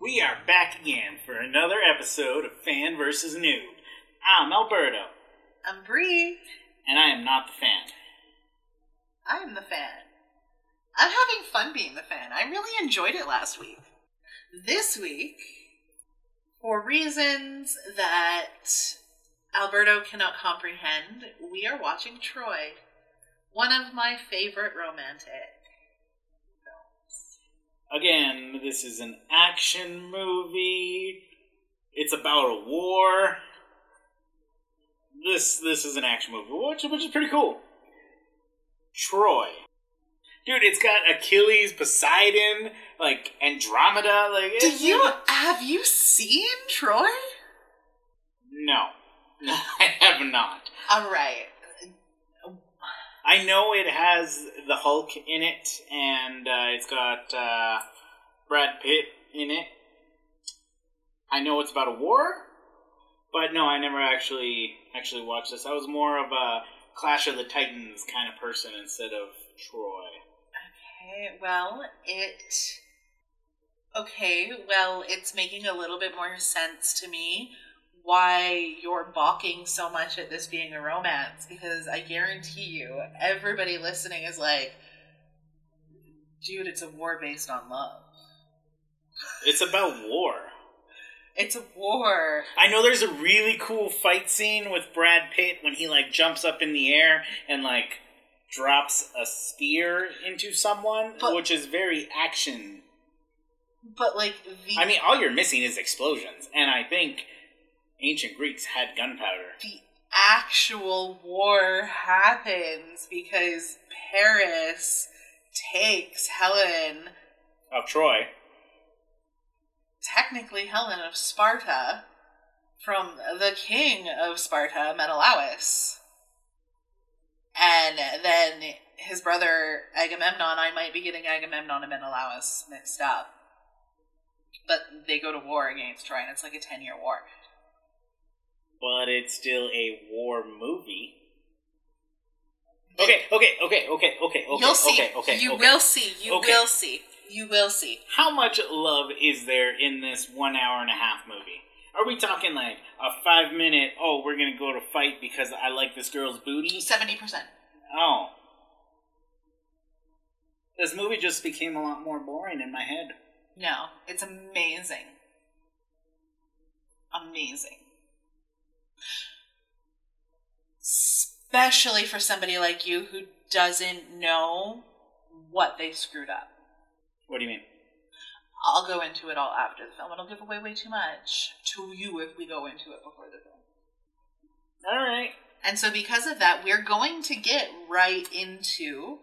We are back again for another episode of Fan vs. Noob. I'm Alberto, I'm Bree. and I am not the fan. I'm the fan. I'm having fun being the fan. I really enjoyed it last week. This week, for reasons that Alberto cannot comprehend, we are watching Troy, one of my favorite romantic films. Again, this is an action movie. It's about a war. This this is an action movie, which, which is pretty cool. Troy. Dude, it's got Achilles, Poseidon, like Andromeda, like Do you have you seen Troy? No. No, I have not. All right. I know it has the Hulk in it, and uh, it's got uh, Brad Pitt in it. I know it's about a war, but no, I never actually actually watched this. I was more of a Clash of the Titans kind of person instead of Troy. Okay, well, it. Okay, well, it's making a little bit more sense to me why you're balking so much at this being a romance because I guarantee you, everybody listening is like, dude, it's a war based on love. It's about war. It's a war. I know there's a really cool fight scene with Brad Pitt when he like jumps up in the air and like drops a spear into someone, But- which is very action But, like, the. I mean, all you're missing is explosions, and I think ancient Greeks had gunpowder. the actual war happens because Paris takes Helen Of Troy. technically Helen of Sparta from the king of Sparta, Menelaus. And then his brother Agamemnon, I might be getting Agamemnon and Menelaus mixed up. But they go to war against Troy, and it's like a 10 year war. But it's still a war movie. Okay, okay, okay, okay, okay, okay. You'll see. Okay, okay, you okay. will see. You Okay. will see. You will see. How much love is there in this one hour and a half movie? Are we talking like a five minute, oh, we're gonna go to fight because I like this girl's booty? 70%. Oh. This movie just became a lot more boring in my head. No, it's amazing. Amazing. Especially for somebody like you who doesn't know what they screwed up. What do you mean? I'll go into it all after the film. It'll give away way too much to you if we go into it before the film. Alright. And so, because of that, we're going to get right into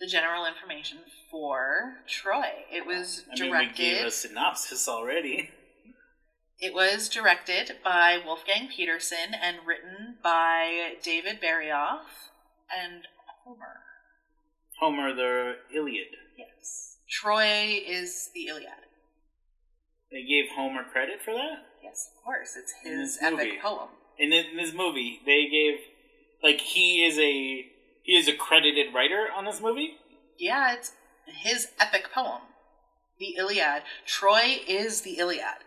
the general information for Troy. It was I mean, directed. we gave a synopsis already. It was directed by Wolfgang Petersen and written by David Benioff and Homer. Homer the Iliad. Yes. Troy is the Iliad. They gave Homer credit for that? Yes, of course. It's his epic movie. poem. In this, in this movie, they gave like he is a he is a credited writer on this movie. Yeah, it's his epic poem. The Iliad. Troy is the Iliad.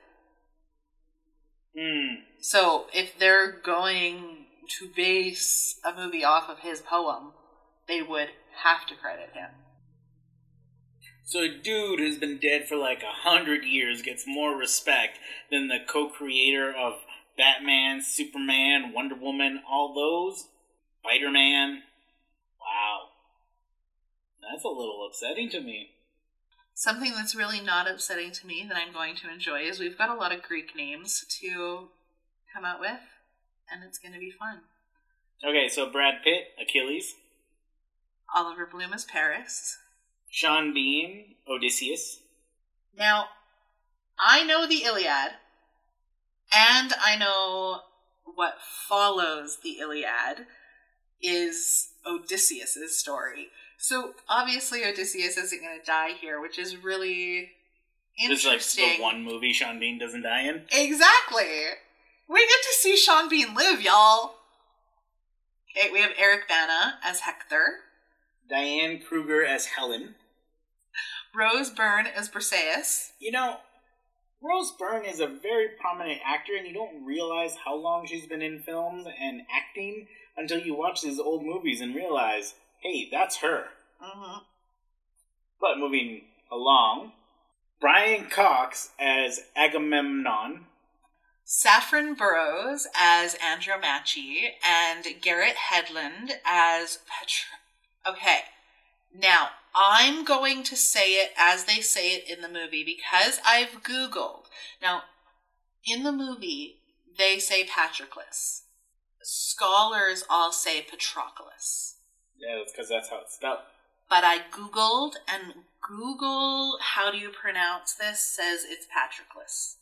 Hmm. So if they're going to base a movie off of his poem, they would have to credit him. So a dude who's been dead for like a hundred years gets more respect than the co-creator of Batman, Superman, Wonder Woman, all those. Spider Man. Wow. That's a little upsetting to me. Something that's really not upsetting to me that I'm going to enjoy is we've got a lot of Greek names to come out with, and it's going to be fun. Okay, so Brad Pitt, Achilles, Oliver Bloom is Paris. Sean Bean, Odysseus, Now, I know the Iliad, and I know what follows the Iliad is Odysseus's story. So obviously Odysseus isn't going to die here, which is really This is like the one movie Sean Bean doesn't die in. Exactly. We get to see Sean Bean live, y'all. Okay, we have Eric Bana as Hector, Diane Kruger as Helen. Rose Byrne as Briseis. You know, Rose Byrne is a very prominent actor, and you don't realize how long she's been in films and acting until you watch these old movies and realize, hey, that's her. Mm-hmm. But moving along, Brian Cox as Agamemnon. Saffron Burrows as Andromache and Garrett Hedlund as Petra. Okay, now I'm going to say it as they say it in the movie because I've Googled. Now, in the movie, they say Patroclus. Scholars all say Patroclus. Yeah, that's because that's how it's spelled. But I Googled, and Google, how do you pronounce this, says it's Patroclus.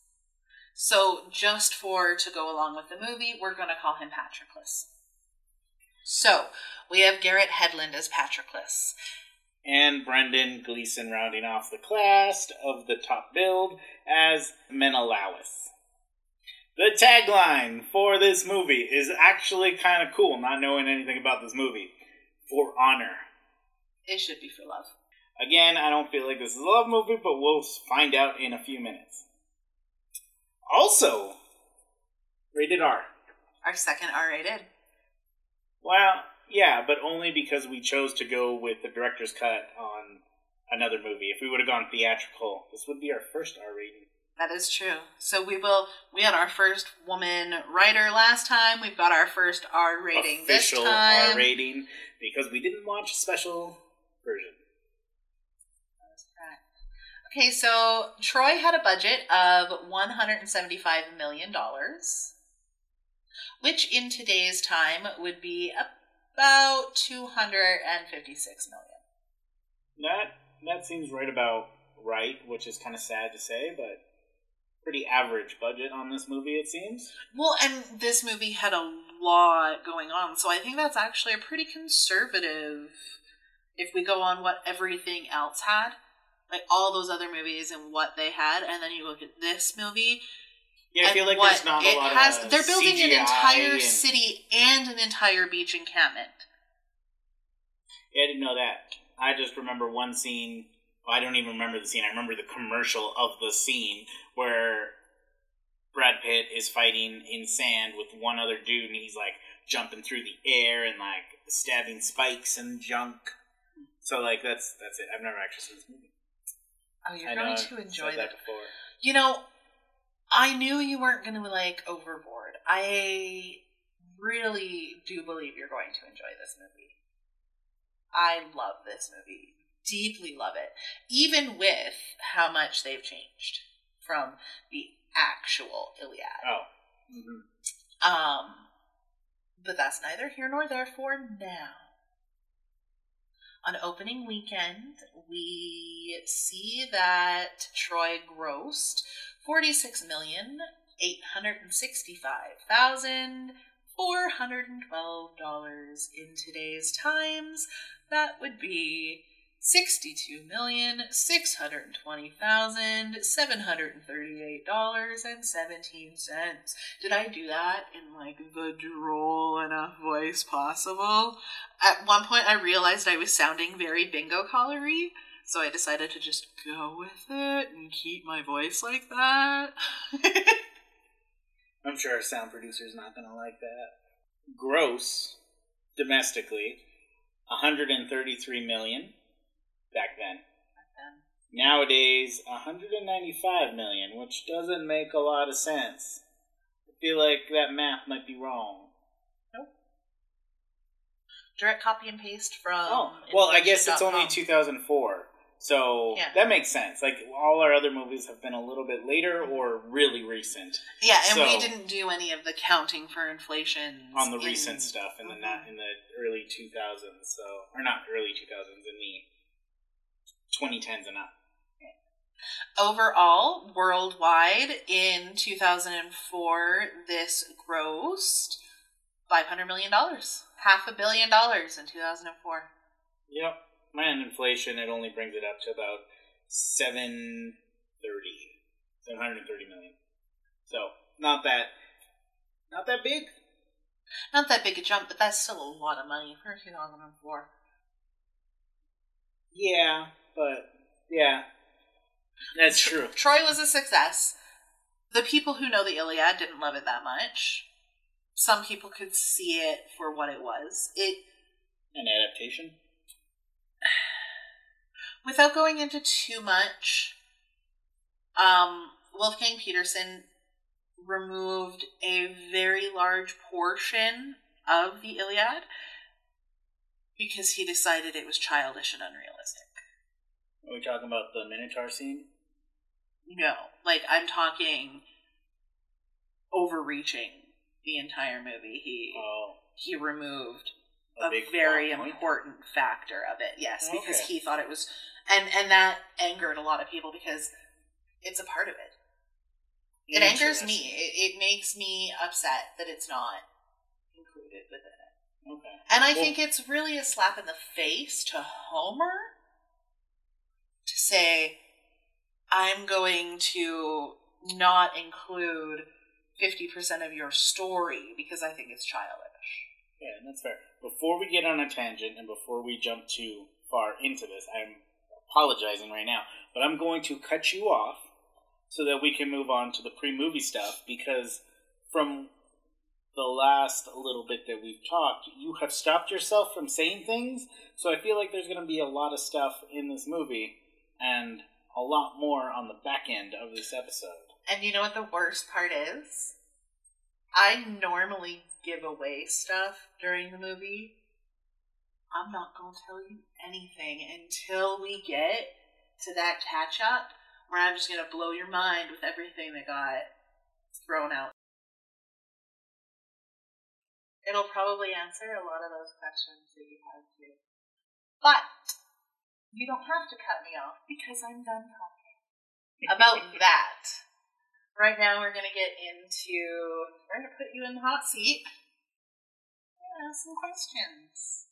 So, just for to go along with the movie, we're going to call him Patroclus. So, we have Garrett Hedlund as Patroclus. And Brendan Gleeson rounding off the cast of the top build as Menelaus. The tagline for this movie is actually kind of cool, not knowing anything about this movie. For honor. It should be for love. Again, I don't feel like this is a love movie, but we'll find out in a few minutes. Also, rated R. Our second R rated. Well, yeah, but only because we chose to go with the director's cut on another movie. If we would have gone theatrical, this would be our first R rating. That is true. So we will. We had our first woman writer last time. We've got our first R rating Official this time. R rating because we didn't watch a special version. Okay, so Troy had a budget of $175 million, which in today's time would be about 256 million. That that seems right about right, which is kind of sad to say, but pretty average budget on this movie it seems. Well, and this movie had a lot going on, so I think that's actually a pretty conservative if we go on what everything else had. Like all those other movies and what they had, and then you look at this movie. Yeah, I feel like there's not a it lot has, of They're building an entire and- city and an entire beach encampment. Yeah, I didn't know that. I just remember one scene. I don't even remember the scene. I remember the commercial of the scene where Brad Pitt is fighting in sand with one other dude, and he's like jumping through the air and like stabbing spikes and junk. So like that's that's it. I've never actually seen this movie. Oh, you're I going to enjoy that. that before. You know, I knew you weren't going to like overboard. I really do believe you're going to enjoy this movie. I love this movie. Deeply love it. Even with how much they've changed from the actual Iliad. Oh, mm-hmm. Um, but that's neither here nor there for now. On opening weekend, we see that Troy grossed forty-six million eight hundred and sixty-five thousand four hundred and twelve dollars in today's times. That would be sixty-two million six hundred and twenty thousand seven hundred and thirty-eight dollars and seventeen cents. Did I do that in like the droll enough voice possible? At one point, I realized I was sounding very bingo collery, so I decided to just go with it and keep my voice like that. I'm sure our sound producer's not gonna like that. Gross, domestically, 133 million back then. Nowadays, 195 million, which doesn't make a lot of sense. I feel like that math might be wrong. Nope. Direct copy and paste from. Oh, well, I guess it's only 2004. So Yeah. that makes sense. Like all our other movies have been a little bit later or really recent Yeah, and we didn't do any of the counting for inflation on the in- recent stuff in the Mhm. not in the early 2000s. So or not early 2000s in the 2010s and up. Overall, worldwide in 2004, this grossed $500 million. Half a billion dollars in 2004. Yep. And inflation, it only brings it up to about 730. 730 million. So, not that, not that big. Not that big a jump, but that's still a lot of money for 2004. Yeah, but, yeah. That's true. Troy was a success. the people who know the Iliad didn't love it that much. Some people could see it for what it was. It An adaptation. without going into too much, um, Wolfgang Petersen removed a very large portion of the Iliad because he decided it was childish and unrealistic. Are we talking about the Minotaur scene? No, like I'm talking overreaching the entire movie. He Oh, he removed a, a, very important factor of it. Yes, oh, because he thought it was, and and that angered a lot of people because it's a part of it. It angers me. It, it makes me upset that it's not included within it. Okay. And I Well- think it's really a slap in the face to Homer to say, I'm going to not include 50% of your story because I think it's childish. Yeah, that's fair. Before we get on a tangent and before we jump too far into this, I'm apologizing right now, but I'm going to cut you off so that we can move on to the pre-movie stuff because from the last little bit that we've talked, you have stopped yourself from saying things, so I feel like there's going to be a lot of stuff in this movie and a lot more on the back end of this episode. And you know what the worst part is? I normally give away stuff during the movie. I'm not going to tell you anything until we get to that catch up where I'm just going to blow your mind with everything that got thrown out. It'll probably answer a lot of those questions that you have too. But you don't have to cut me off because I'm done talking about that. Right now, we're going to get into. We're going to put you in the hot seat. Yeah, some questions.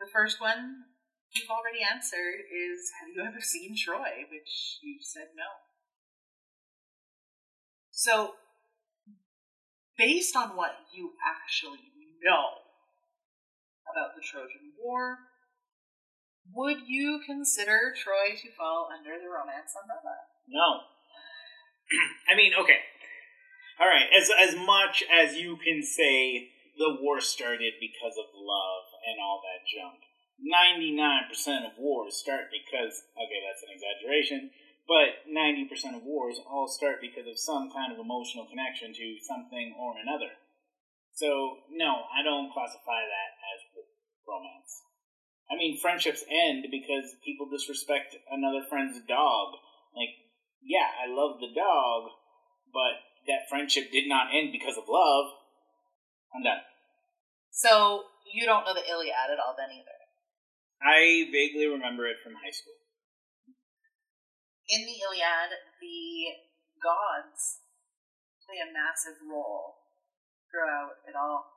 The first one you've already answered is Have you ever seen Troy? Which you said no. So, based on what you actually know about the Trojan War, would you consider Troy to fall under the romance umbrella? No. I mean, okay. All right. As as much as you can say the war started because of love and all that junk. 99% of wars start because okay, that's an exaggeration, but 90% of wars all start because of some kind of emotional connection to something or another. So, no, I don't classify that as romance. I mean, friendships end because people disrespect another friend's dog. Like, yeah, I love the dog, but that friendship did not end because of love. I'm done. So, you don't know the Iliad at all then either. I vaguely remember it from high school. In the Iliad, the gods play a massive role throughout it all.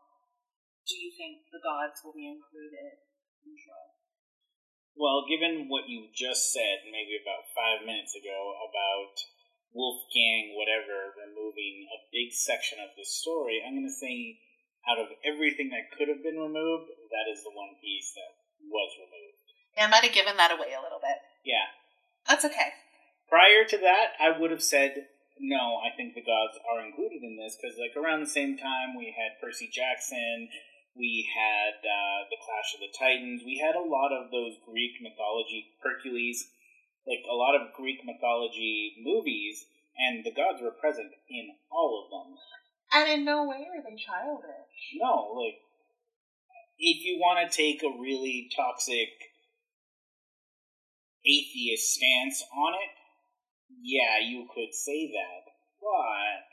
Do you think the gods will be included? Well, given what you just said, maybe about five minutes ago, about Wolfgang, whatever, removing a big section of the story, I'm going to say out of everything that could have been removed, that is the one piece that was removed. Yeah, I might have given that away a little bit. Yeah. That's okay. Prior to that, I would have said, no, I think the gods are included in this, because, like, around the same time, we had Percy Jackson, we had uh, the Clash of the Titans, we had a lot of those Greek mythology, Hercules, like a lot of Greek mythology movies, and the gods were present in all of them. And in no way are they childish. No, like, if you want to take a really toxic atheist stance on it, yeah, you could say that. But,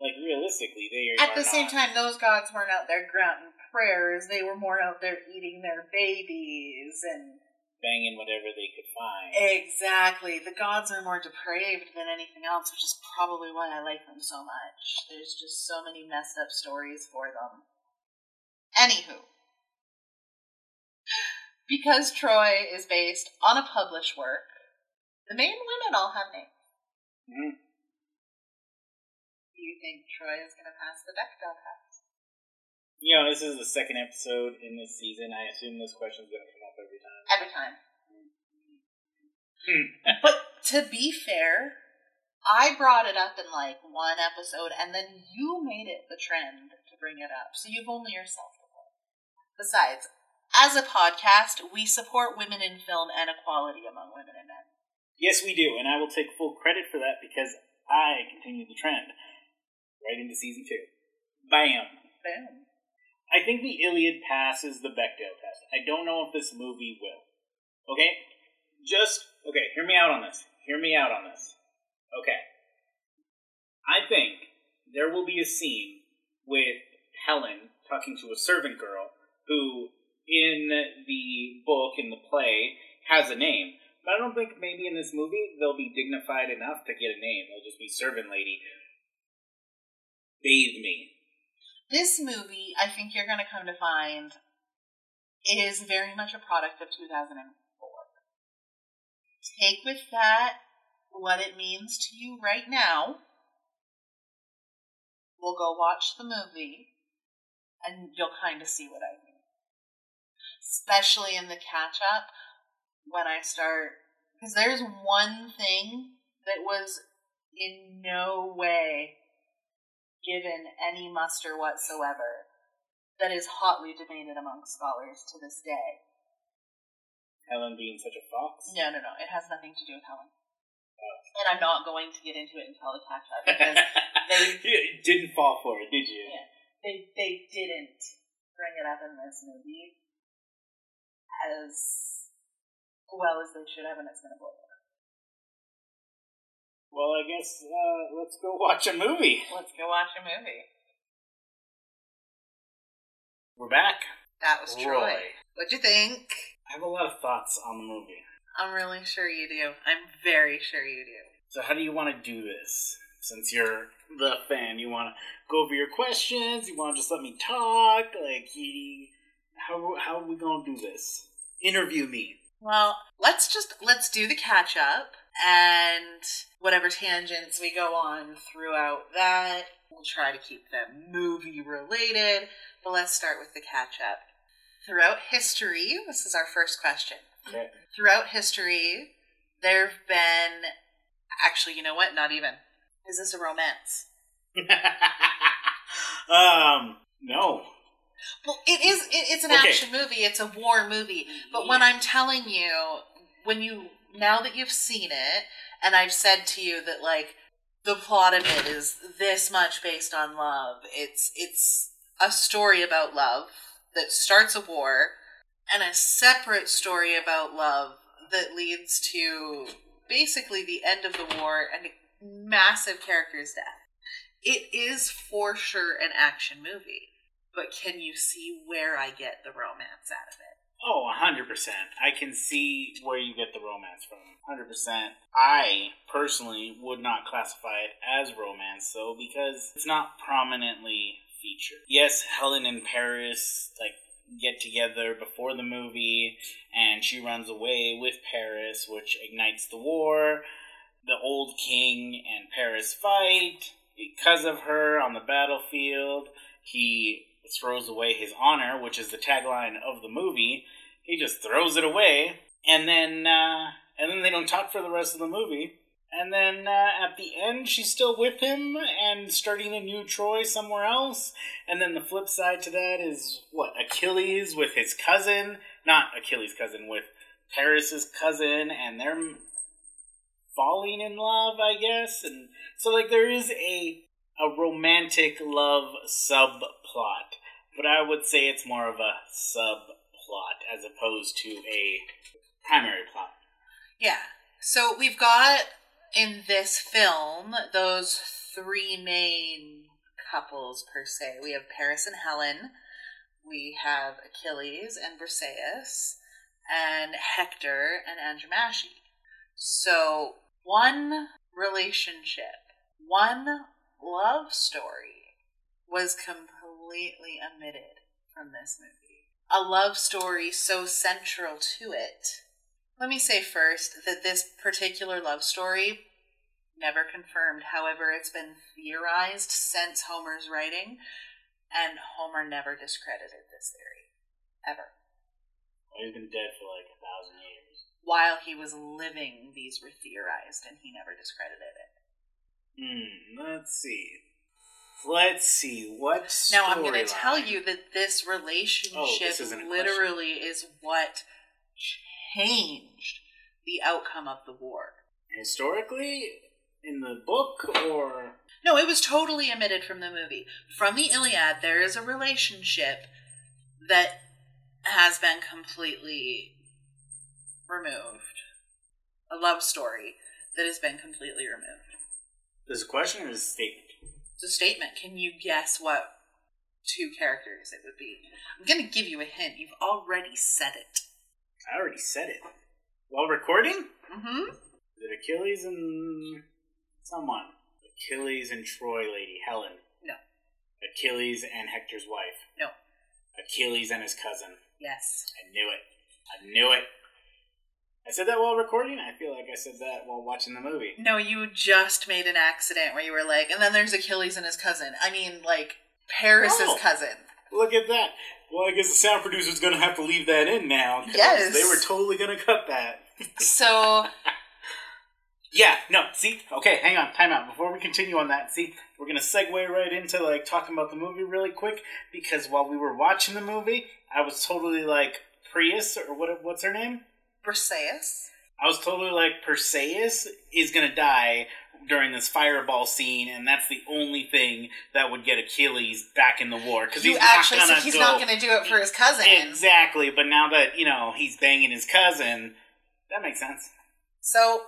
like, realistically, they are At the same not- time, those gods weren't out there granting prayers. They were more out there eating their babies and banging whatever they could find. Exactly. The gods are more depraved than anything else, which is probably why I like them so much. There's just so many messed up stories for them. Anywho. Because Troy is based on a published work, the main women all have names. Mhm. Do you think Troy is going to pass the Bechdel test? You know, this is the second episode in this season. I assume this question's going to come up every time. Every time. Hmm. But to be fair, I brought it up in like one episode, and then you made it the trend to bring it up. So you've only yourself to blame. Besides, as a podcast, we support women in film and equality among women and men. Yes, we do, and I will take full credit for that because I continued the trend right into season two. Bam. Bam. I think the Iliad passes the Bechdel test. I don't know if this movie will. Okay? Just, okay, hear me out on this. Hear me out on this. Okay. I think there will be a scene with Helen talking to a servant girl who, in the book, in the play, has a name. But I don't think maybe in this movie they'll be dignified enough to get a name. They'll just be servant lady. Bathe me. This movie, I think you're going to come to find, is very much a product of 2004. Take with that what it means to you right now. We'll go watch the movie, and you'll kind of see what I mean. Especially in the catch up, when I start. Because there's one thing that was in no way given any muster whatsoever that is hotly debated among scholars to this day. Helen being such a fox? No, no, no. It has nothing to do with Helen. Oh. And I'm not going to get into it until the catch up because they you didn't fall for it, did you? Yeah. they they didn't bring it up in this movie as well as they should have, and it's going to blow. Well, I guess uh, let's go watch a movie. Let's go watch a movie. We're back. That was Troy. Roy. What'd you think? I have a lot of thoughts on the movie. I'm really sure you do. I'm very sure you do. So, how do you want to do this? Since you're the fan, you want to go over your questions. You want to just let me talk. Like, how how are we gonna do this? Interview me. Well, let's just let's do the catch up and whatever tangents we go on throughout that. We'll try to keep them movie related, but let's start with the catch up. Throughout history, this is our first question. Okay. Throughout history, there have been actually, you know what? Not even. Is this a romance? um, no. Well, it is. It, it's an Okay. action movie. It's a war movie. But when I'm telling you, when you now that you've seen it, and I've said to you that like the plot of it is this much based on love. It's it's a story about love that starts a war, and a separate story about love that leads to basically the end of the war and a massive character's death. It is for sure an action movie but can you see where I get the romance out of it? Oh, 100%. I can see where you get the romance from. 100%. I personally would not classify it as romance, though, because it's not prominently featured. Yes, Helen and Paris, like, get together before the movie, and she runs away with Paris, which ignites the war. The old king and Paris fight because of her on the battlefield. He throws away his honor, which is the tagline of the movie. He just throws it away, and then uh, and then they don't talk for the rest of the movie. And then uh, at the end, she's still with him and starting a new Troy somewhere else. And then the flip side to that is what Achilles with his cousin, not Achilles' cousin, with Paris's cousin, and they're falling in love, I guess. And so like there is a a romantic love subplot, but I would say it's more of a subplot as opposed to a primary plot. Yeah. So we've got in this film those three main couples per se. We have Paris and Helen. We have Achilles and Briseis, and Hector and Andromache. So one relationship, one love story was completely omitted from this movie. A love story so central to it. Let me say first that this particular love story never confirmed. However, it's been theorized since Homer's writing, and Homer never discredited this theory. Ever. He's been dead for like a thousand years. While he was living, these were theorized, and he never discredited it. Hmm, let's see. Let's see what. Now I'm going to tell you that this relationship Oh, this literally is what changed the outcome of the war. historically in the book or No, it was totally omitted from the movie. From the Iliad, there is a relationship that has been completely removed. A love story that has been completely removed. There's a question or is a statement? It's a statement. Can you guess what two characters it would be? I'm going to give you a hint. You've already said it. I already said it. While recording? Mm-hmm. Is it Achilles and someone? Achilles and Troy lady, Helen. No. Achilles and Hector's wife. No. Achilles and his cousin. Yes. I knew it. I knew it. I said that while recording? I feel like I said that while watching the movie. No, you just made an accident where you were like, and then there's Achilles and his cousin. I mean, like, Paris's Oh. cousin. Look at that. Well, I guess the sound producer's gonna have to leave that in now. Yes. They were totally gonna cut that. So, Yeah, no, see, okay, hang on, time out. Before we continue on that, see, we're gonna segue right into like talking about the movie really quick because while we were watching the movie, I was totally like Prius or what? What's her name? Briseis. I was totally like Perseus is gonna die during this fireball scene, and that's the only thing that would get Achilles back in the war because he's actually, not gonna he's go not going to do it for his cousin. exactly. But now that you know he's banging his cousin, that makes sense. So,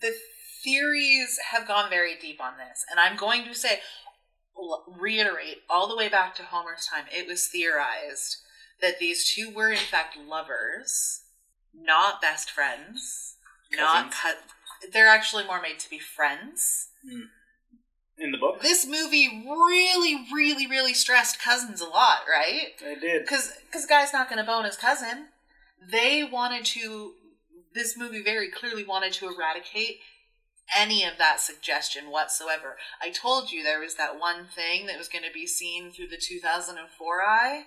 the theories have gone very deep on this, and I'm going to say, reiterate all the way back to Homer's time, it was theorized that these two were in fact lovers, not best friends, not Cousins. cut. They're actually more made to be friends. Hmm. In the book, This movie really, really, really stressed cousins a lot, right? I did. because because guy's not going to bone his cousin. They wanted to. This movie very clearly wanted to eradicate any of that suggestion whatsoever. I told you there was that one thing that was going to be seen through the 2004 eye,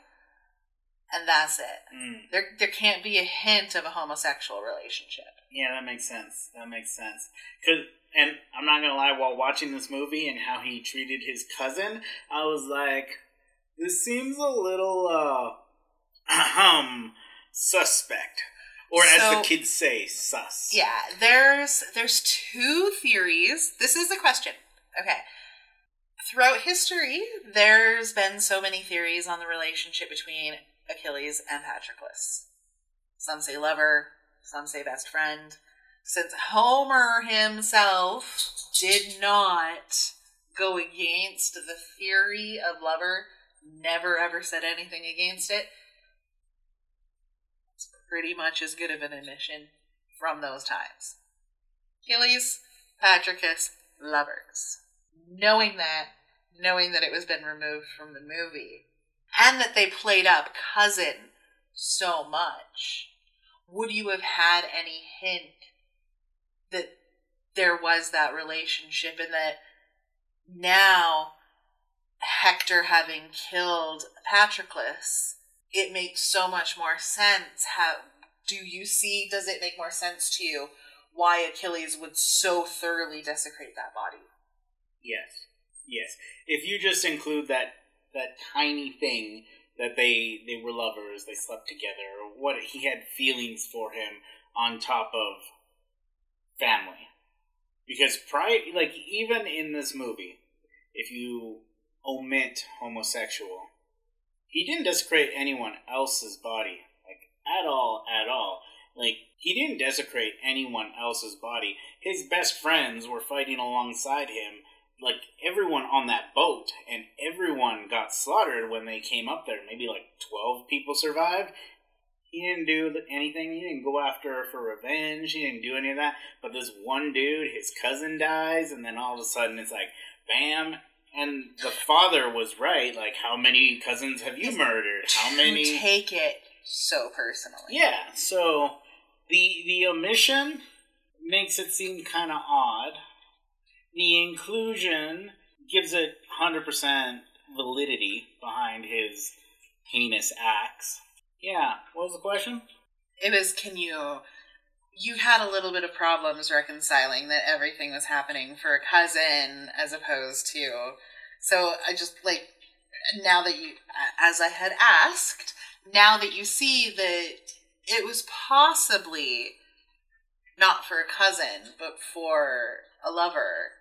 and that's it. Mm. There, there can't be a hint of a homosexual relationship. Yeah, that makes sense. That makes sense. Cause, and I'm not gonna lie, while watching this movie and how he treated his cousin, I was like, this seems a little, uh, ahem, suspect. Or as So- the kids say, sus. Yeah, there's there's two theories. This is the question. Okay. Throughout history, there's been so many theories on the relationship between Achilles and Patroclus. Some say lover, some say best friend. Since Homer himself did not go against the theory of lover, never ever said anything against it, it's pretty much as good of an admission from those times. Achilles, Patroclus, lovers. Knowing that, knowing that it was been removed from the movie, and that they played up cousin so much, would you have had any hint that there was that relationship and that now Hector having killed Patroclus, it makes so much more sense. How do you see? Does it make more sense to you why Achilles would so thoroughly desecrate that body? Yes. Yes. If you just include that that tiny thing that they they were lovers, they slept together, what he had feelings for him on top of family. Because prior like even in this movie, if you omit homosexual, he didn't desecrate anyone else's body. Like at all, at all. Like he didn't desecrate anyone else's body. His best friends were fighting alongside him like everyone on that boat and everyone got slaughtered when they came up there. Maybe like 12 people survived. He didn't do anything. He didn't go after her for revenge. He didn't do any of that. But this one dude his cousin dies and then all of a sudden it's like bam. And the father was right. Like how many cousins have you murdered? How many take it so personally? yeah, so the the omission makes it seem kind of odd. The inclusion gives it 100% validity behind his heinous acts. Yeah, what was the question? It was. Can you you had a little bit of problems reconciling that everything was happening for a cousin as opposed to. So I just like now that you, as I had asked, now that you see that it was possibly not for a cousin, but for a lover.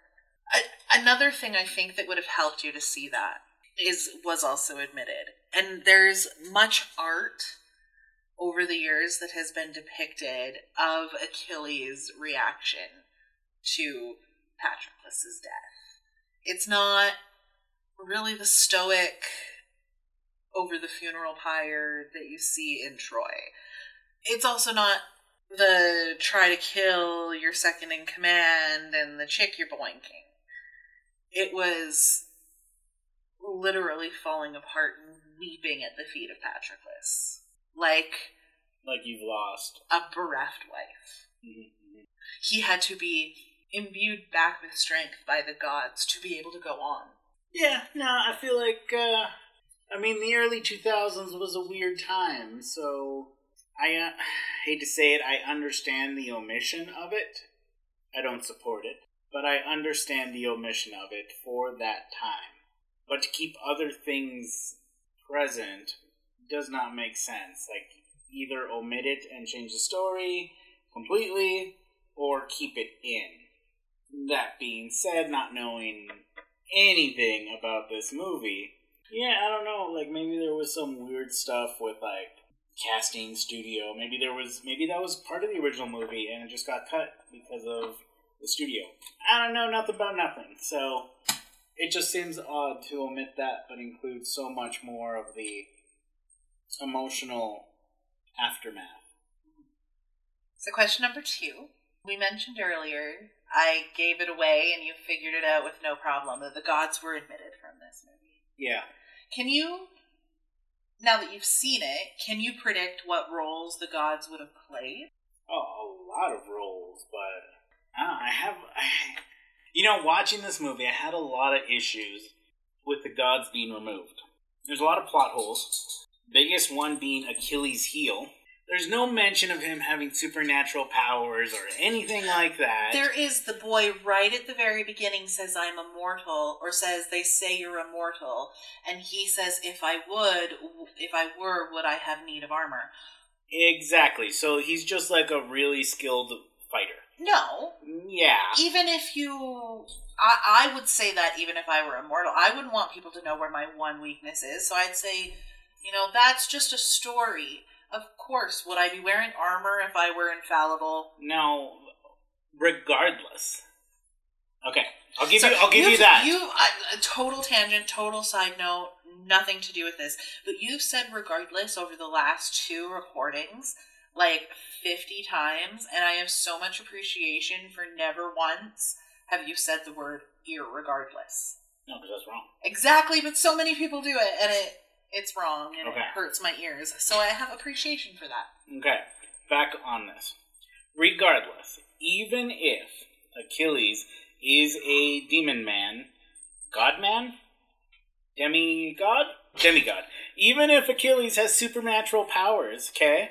Another thing I think that would have helped you to see that is was also admitted, and there's much art over the years that has been depicted of Achilles' reaction to Patroclus's death. It's not really the stoic over the funeral pyre that you see in Troy. It's also not the try to kill your second in command and the chick you're boinking. It was literally falling apart and weeping at the feet of Patroclus. Like like you've lost a bereft wife. Mm-hmm. He had to be imbued back with strength by the gods to be able to go on. Yeah, no, I feel like uh I mean the early 2000s was a weird time, so I uh, hate to say it, I understand the omission of it. I don't support it, but I understand the omission of it for that time. But to keep other things present does not make sense. Like, either omit it and change the story completely, or keep it in. That being said, not knowing anything about this movie, yeah, I don't know. Like, maybe there was some weird stuff with, like, casting studio. Maybe there was maybe that was part of the original movie and it just got cut because of the studio. I don't know nothing about nothing. So it just seems odd to omit that but include so much more of the emotional aftermath. So question number 2. We mentioned earlier I gave it away and you figured it out with no problem that the gods were admitted from this movie. Yeah. Can you now that you've seen it, can you predict what roles the gods would have played? Oh, a lot of roles, but I, I have, I, you know, watching this movie, I had a lot of issues with the gods being removed. There's a lot of plot holes. Biggest one being Achilles' heel there's no mention of him having supernatural powers or anything like that. There is the boy right at the very beginning says I'm immortal or says they say you're immortal and he says if I would if I were would I have need of armor. Exactly. So he's just like a really skilled fighter. No. Yeah. Even if you I, I would say that even if I were immortal, I wouldn't want people to know where my one weakness is. So I'd say, you know, that's just a story of course. Would I be wearing armor if I were infallible? No, regardless. Okay, I'll give so you. I'll give you that. You a total tangent, total side note, nothing to do with this. But you've said regardless over the last two recordings like fifty times, and I have so much appreciation for never once have you said the word irregardless. No, because that's wrong. Exactly, but so many people do it, and it it's wrong and okay. it hurts my ears. So I have appreciation for that. Okay, back on this. Regardless, even if Achilles is a demon man, god man, demigod, demigod. Even if Achilles has supernatural powers, okay,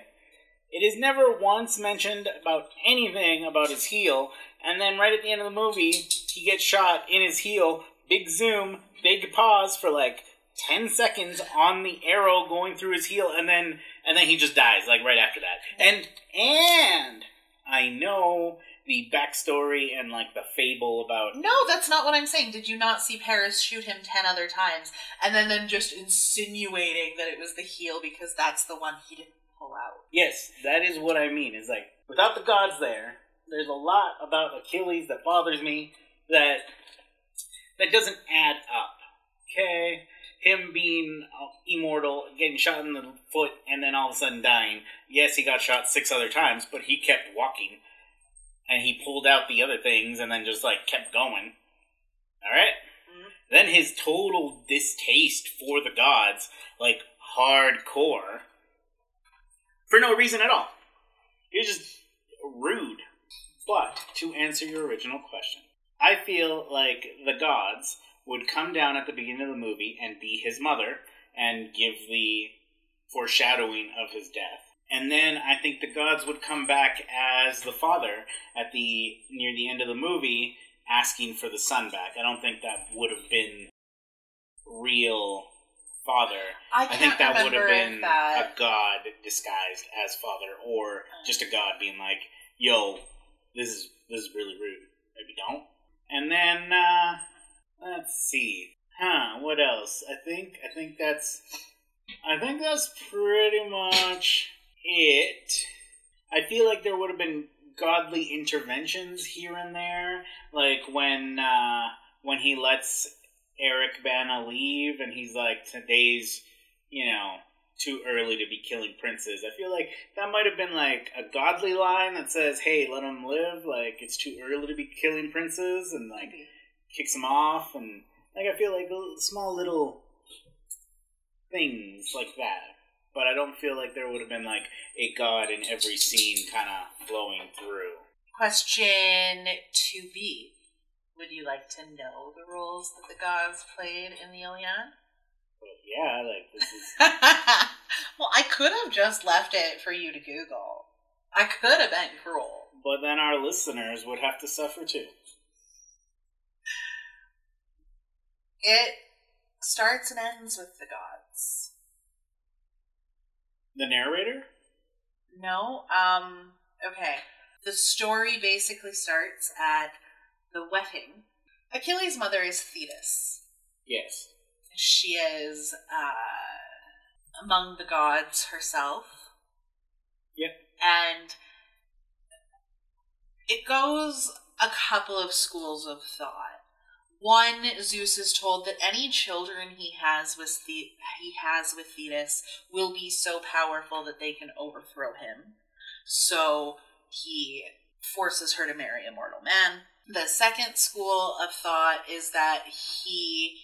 it is never once mentioned about anything about his heel, and then right at the end of the movie, he gets shot in his heel. Big zoom, big pause for like 10 seconds on the arrow going through his heel and then and then he just dies like right after that and and i know the backstory and like the fable about no that's not what i'm saying did you not see paris shoot him 10 other times and then then just insinuating that it was the heel because that's the one he didn't pull out yes that is what i mean is like without the gods there there's a lot about achilles that bothers me that that doesn't add up okay him being uh, immortal, getting shot in the foot, and then all of a sudden dying. Yes, he got shot six other times, but he kept walking. And he pulled out the other things and then just, like, kept going. Alright? Mm-hmm. Then his total distaste for the gods, like, hardcore, for no reason at all. He's just rude. But, to answer your original question, I feel like the gods would come down at the beginning of the movie and be his mother and give the foreshadowing of his death. and then I think the gods would come back as the father at the near the end of the movie, asking for the son back. I don't think that would have been real father. I, I think that would have been that. a god disguised as father, or just a god being like, "Yo, this is this is really rude. Maybe don't." And then uh, let's see, huh? What else? I think I think that's I think that's pretty much it. I feel like there would have been godly interventions here and there, like when uh, when he lets Eric Bana leave, and he's like, "Today's, you know, too early to be killing princes." I feel like that might have been like a godly line that says, "Hey, let him live. Like it's too early to be killing princes," and like mm-hmm. kicks him off, and like I feel like small little things like that. But I don't feel like there would have been like a god in every scene, kind of flowing through. Question to be: Would you like to know the roles that the gods played in the Iliad? But yeah, like this is well, I could have just left it for you to Google. I could have been cruel. But then our listeners would have to suffer too. It starts and ends with the gods. The narrator? No, um, okay. The story basically starts at the wedding. Achilles' mother is Thetis. Yes. She is uh, among the gods herself. Yep. And it goes a couple of schools of thought. One, Zeus is told that any children he has with the- he has with Thetis will be so powerful that they can overthrow him. So he forces her to marry a mortal man. The second school of thought is that he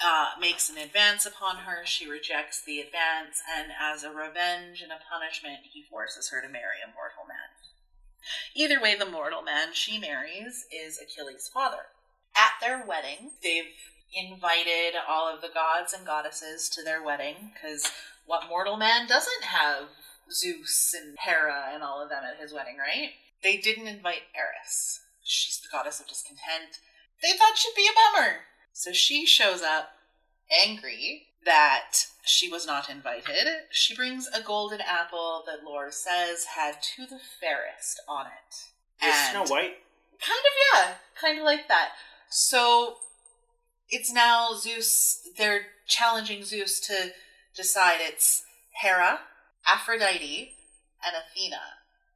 uh, makes an advance upon her. She rejects the advance, and as a revenge and a punishment, he forces her to marry a mortal man. Either way, the mortal man she marries is Achilles' father. At their wedding, they've invited all of the gods and goddesses to their wedding because what mortal man doesn't have Zeus and Hera and all of them at his wedding, right? They didn't invite Eris. She's the goddess of discontent. They thought she'd be a bummer. So she shows up angry that she was not invited. She brings a golden apple that Lore says had to the fairest on it. Is And- Snow White? Kind of, yeah. Kind of like that. So it's now Zeus, they're challenging Zeus to decide it's Hera, Aphrodite, and Athena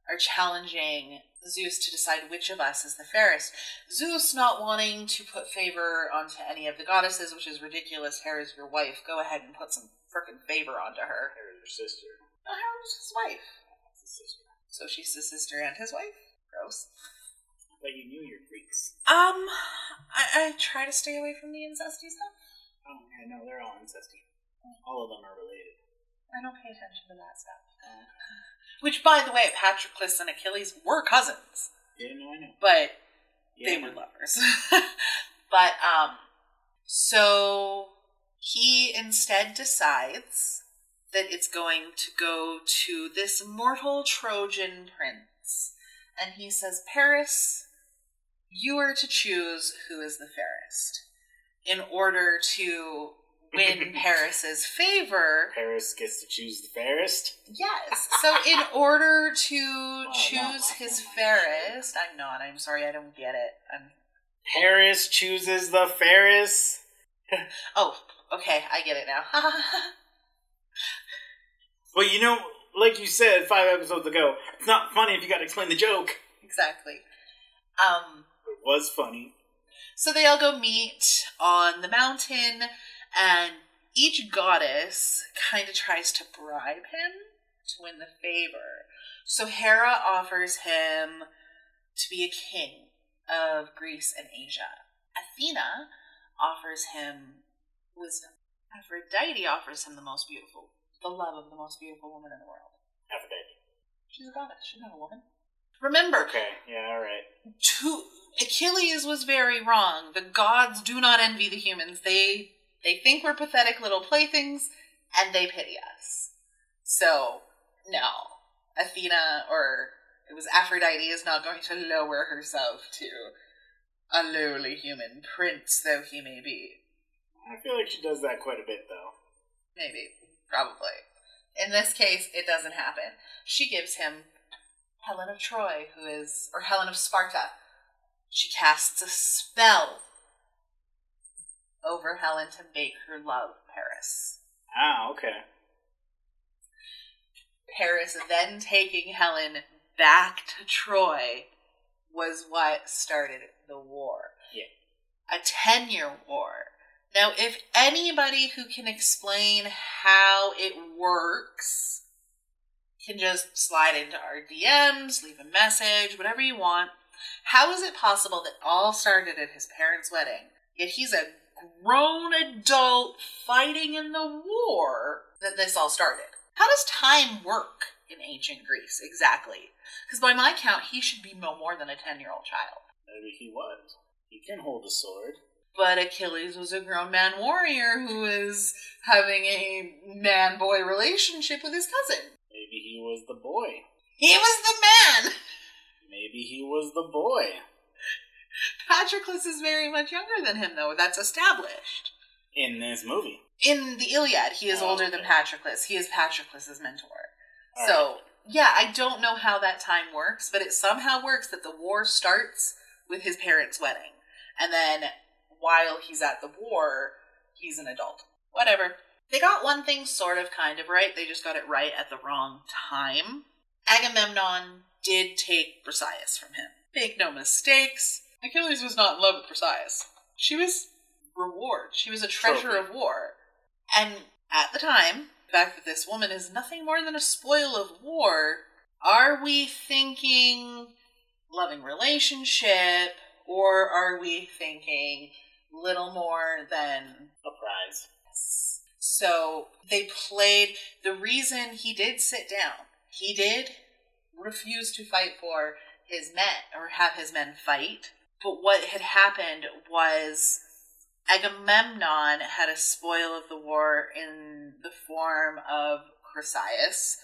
are challenging Zeus to decide which of us is the fairest. Zeus not wanting to put favor onto any of the goddesses, which is ridiculous. Hera's your wife. Go ahead and put some frickin' favor onto her. Or your sister? No, Hera's his wife. That's his sister. So she's his sister and his wife. Gross. But you knew your Greeks. Um, I, I try to stay away from the incesty stuff. Oh, yeah, no, they're all incesty. All of them are related. I don't pay attention to that stuff. Which, by the way, Patroclus and Achilles were cousins, Yeah, no, I know. but they were lovers. but um, so he instead decides that it's going to go to this mortal Trojan prince, and he says, "Paris, you are to choose who is the fairest." In order to win Paris's favor, Paris gets to choose the fairest. Yes. So in order to Oh, choose I his fairest, I'm not. I'm sorry, I don't get it. I'm. Paris chooses the fairest. Oh, okay, I get it now. But you know, like you said five episodes ago, it's not funny if you gotta explain the joke. exactly. Um. It was funny. So they all go meet on the mountain, and each goddess kind of tries to bribe him to win the favor. So Hera offers him to be a king of Greece and Asia. Athena offers him wisdom. Aphrodite offers him the most beautiful, the love of the most beautiful woman in the world. Aphrodite. She's a goddess. She's not a woman. Remember, Okay, yeah, alright. to Achilles was very wrong. The gods do not envy the humans. They they think we're pathetic little playthings, and they pity us. So no, Athena or it was Aphrodite is not going to lower herself to a lowly human prince, though he may be. I feel like she does that quite a bit, though. Maybe. Probably. In this case, it doesn't happen. She gives him Helen of Troy, who is, or Helen of Sparta. She casts a spell over Helen to make her love Paris. Ah, okay. Paris then taking Helen back to Troy was what started the war. Yeah. A 10 year war. Now, if anybody who can explain how it works can just slide into our DMs, leave a message, whatever you want, how is it possible that all started at his parents' wedding, yet he's a grown adult fighting in the war that this all started? How does time work in ancient Greece exactly? Because by my count, he should be no more than a 10 year old child. Maybe he was. He can hold a sword. But Achilles was a grown man warrior who was having a man boy relationship with his cousin. Maybe he was the boy. He was the man! Maybe he was the boy. Patroclus is very much younger than him, though. That's established. In this movie. In the Iliad, he is Oh, older than. Patroclus. He is Patroclus's mentor. All so, right. yeah, I don't know how that time works, but it somehow works that the war starts with his parents' wedding. And then while he's at the war, he's an adult. Whatever. They got one thing sort of kind of right, they just got it right at the wrong time. Agamemnon did take Briseis from him. Make no mistakes, Achilles was not in love with Briseis. She was reward. She was a treasure Trophy. of war. And at the time, the fact that this woman is nothing more than a spoil of war, are we thinking loving relationship, or are we thinking little more than A prize. so they played the reason he did sit down. He did refuse to fight for his men or have his men fight. But what had happened was Agamemnon had a spoil of the war in the form of Chryseis,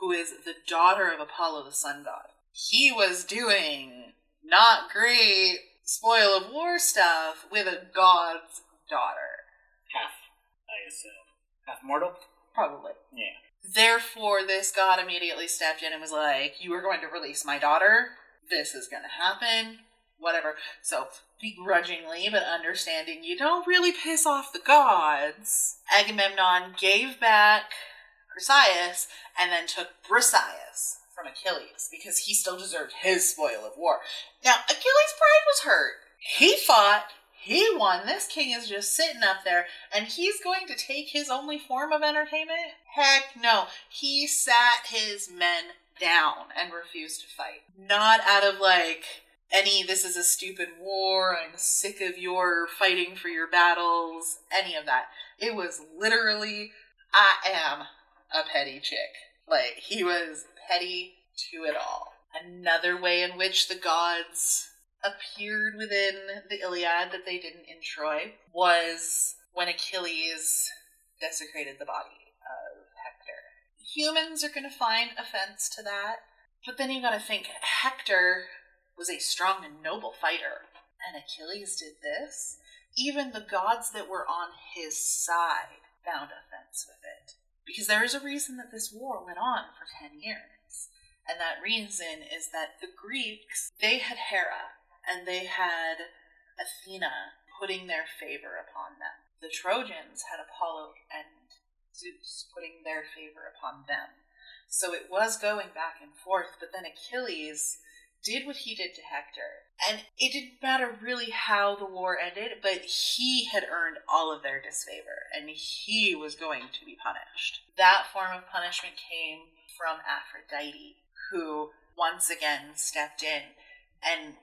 who is the daughter of Apollo the sun god. He was doing not great spoil of war stuff with a god's daughter. Half, I assume. Half mortal? Probably. Yeah. Therefore, this god immediately stepped in and was like, You are going to release my daughter. This is going to happen. Whatever. So, begrudgingly, but understanding you don't really piss off the gods, Agamemnon gave back Chryseis and then took Briseis from Achilles because he still deserved his spoil of war. Now, Achilles' pride was hurt. He fought. He won. This king is just sitting up there, and he's going to take his only form of entertainment? Heck no. He sat his men down and refused to fight. Not out of like any, this is a stupid war, I'm sick of your fighting for your battles, any of that. It was literally, I am a petty chick. Like, he was petty to it all. Another way in which the gods appeared within the Iliad that they didn't in Troy was when Achilles desecrated the body of Hector. Humans are going to find offense to that, but then you got to think Hector was a strong and noble fighter, and Achilles did this. Even the gods that were on his side found offense with it. Because there is a reason that this war went on for 10 years. And that reason is that the Greeks, they had Hera, and they had Athena putting their favor upon them. The Trojans had Apollo and Zeus putting their favor upon them. So it was going back and forth, but then Achilles did what he did to Hector. And it didn't matter really how the war ended, but he had earned all of their disfavor, and he was going to be punished. That form of punishment came from Aphrodite, who once again stepped in and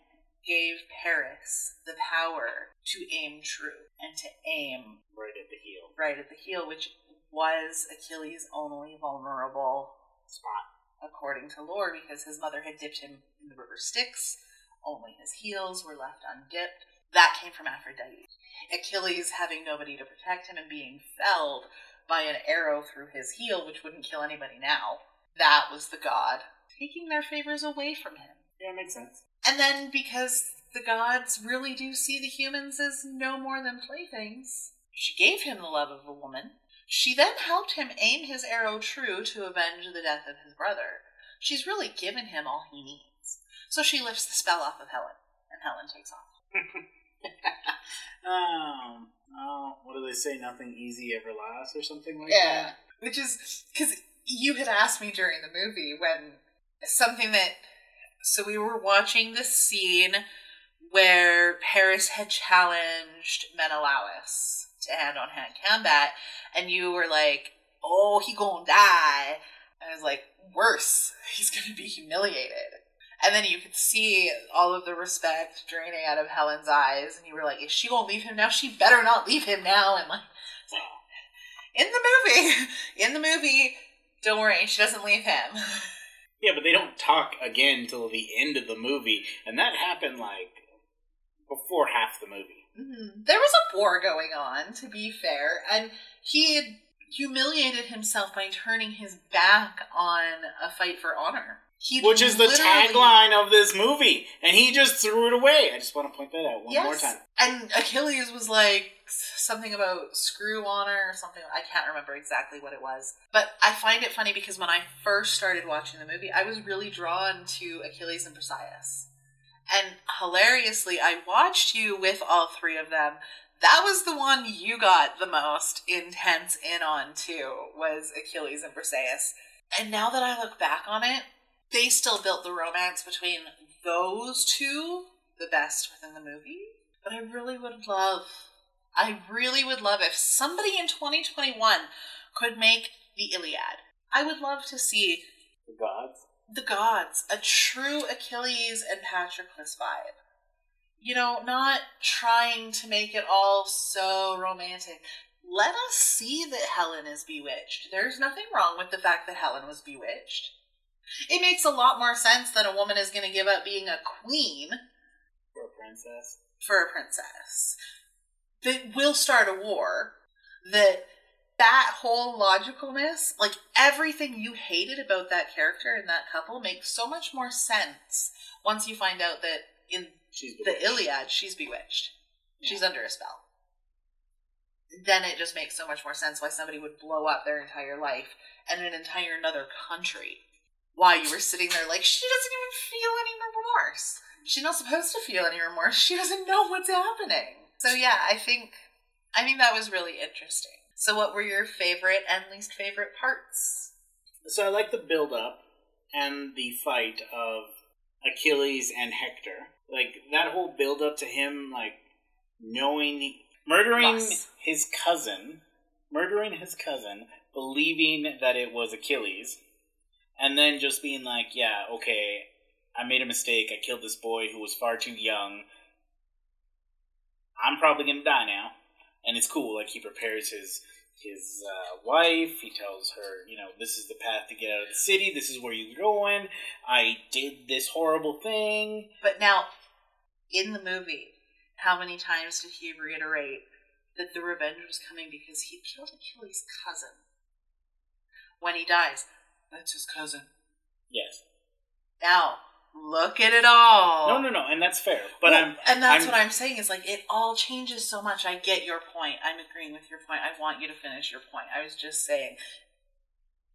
gave Paris the power to aim true and to aim Right at the heel. right at the heel, which was Achilles' only vulnerable Spot. According to lore, because his mother had dipped him in the river Styx. Only his heels were left undipped. That came from Aphrodite. Achilles having nobody to protect him and being felled by an arrow through his heel, which wouldn't kill anybody now. That was the god taking their favors away from him. Yeah, makes sense. And then because the gods really do see the humans as no more than playthings, she gave him the love of a woman. She then helped him aim his arrow true to avenge the death of his brother. She's really given him all he needs. So she lifts the spell off of Helen, and Helen takes off. um, oh, what do they say? Nothing easy ever lasts, or something like Yeah. that. Which is because you had asked me during the movie when something that. So we were watching this scene where Paris had challenged Menelaus to hand on hand combat, and you were like, "Oh, he gonna die," and I was like, "Worse, he's gonna be humiliated." And then you could see all of the respect draining out of Helen's eyes, and you were like, "Is she gonna leave him now? She better not leave him now." And like, in the movie, in the movie, don't worry, she doesn't leave him. Yeah, but they don't talk again till the end of the movie, and that happened like before half the movie. Mhm. There was a war going on, to be fair, and he had humiliated himself by turning his back on a fight for honor. He Which is the tagline of this movie, and he just threw it away. I just want to point that out one more time. And Achilles was like something about screw honor or something. I can't remember exactly what it was. But I find it funny because when I first started watching the movie, I was really drawn to Achilles and Briseis. Hilariously, I watched you with all three of them. That was the one you got the most intense in on too, was Achilles and Briseis. And now that I look back on it, they still built the romance between those two the best within the movie. But I really would love, I really would love if somebody in 2021 could make the Iliad. I would love to see The gods. The gods, a true Achilles and Patroclus vibe. You know, not trying to make it all so romantic. Let us see that Helen is bewitched. There's nothing wrong with the fact that Helen was bewitched. It makes a lot more sense that a woman is going to give up being a queen For a princess. for a princess that will start a war that that whole logicalness like everything you hated about that character and that couple makes so much more sense once you find out that in the iliad she's bewitched. She's under a spell. Then it just makes so much more sense why somebody would blow up their entire life and an entire another country why you were sitting there like she doesn't even feel any remorse. She's not supposed to feel any remorse. She doesn't know what's happening. So yeah i think i think that was really interesting so what were your favorite and least favorite parts So I like the build up and the fight of Achilles and Hector. Like that whole build up to him like knowing murdering his cousin, murdering his cousin, believing that it was Achilles, and then just being like, "Yeah, okay, I made a mistake. I killed this boy who was far too young. I'm probably gonna die now." And it's cool. Like he prepares his his uh, wife. He tells her, you know, this is the path to get out of the city. This is where you're going. I did this horrible thing. but now in the movie how many times did he reiterate that the revenge was coming because he killed achilles cousin when he dies that's his cousin Yes. Now, look at it all. No, no, no, and that's fair. But Well, I'm and that's I'm- what I'm saying is like it all changes so much. I get your point. I'm agreeing with your point. I want you to finish your point. I was just saying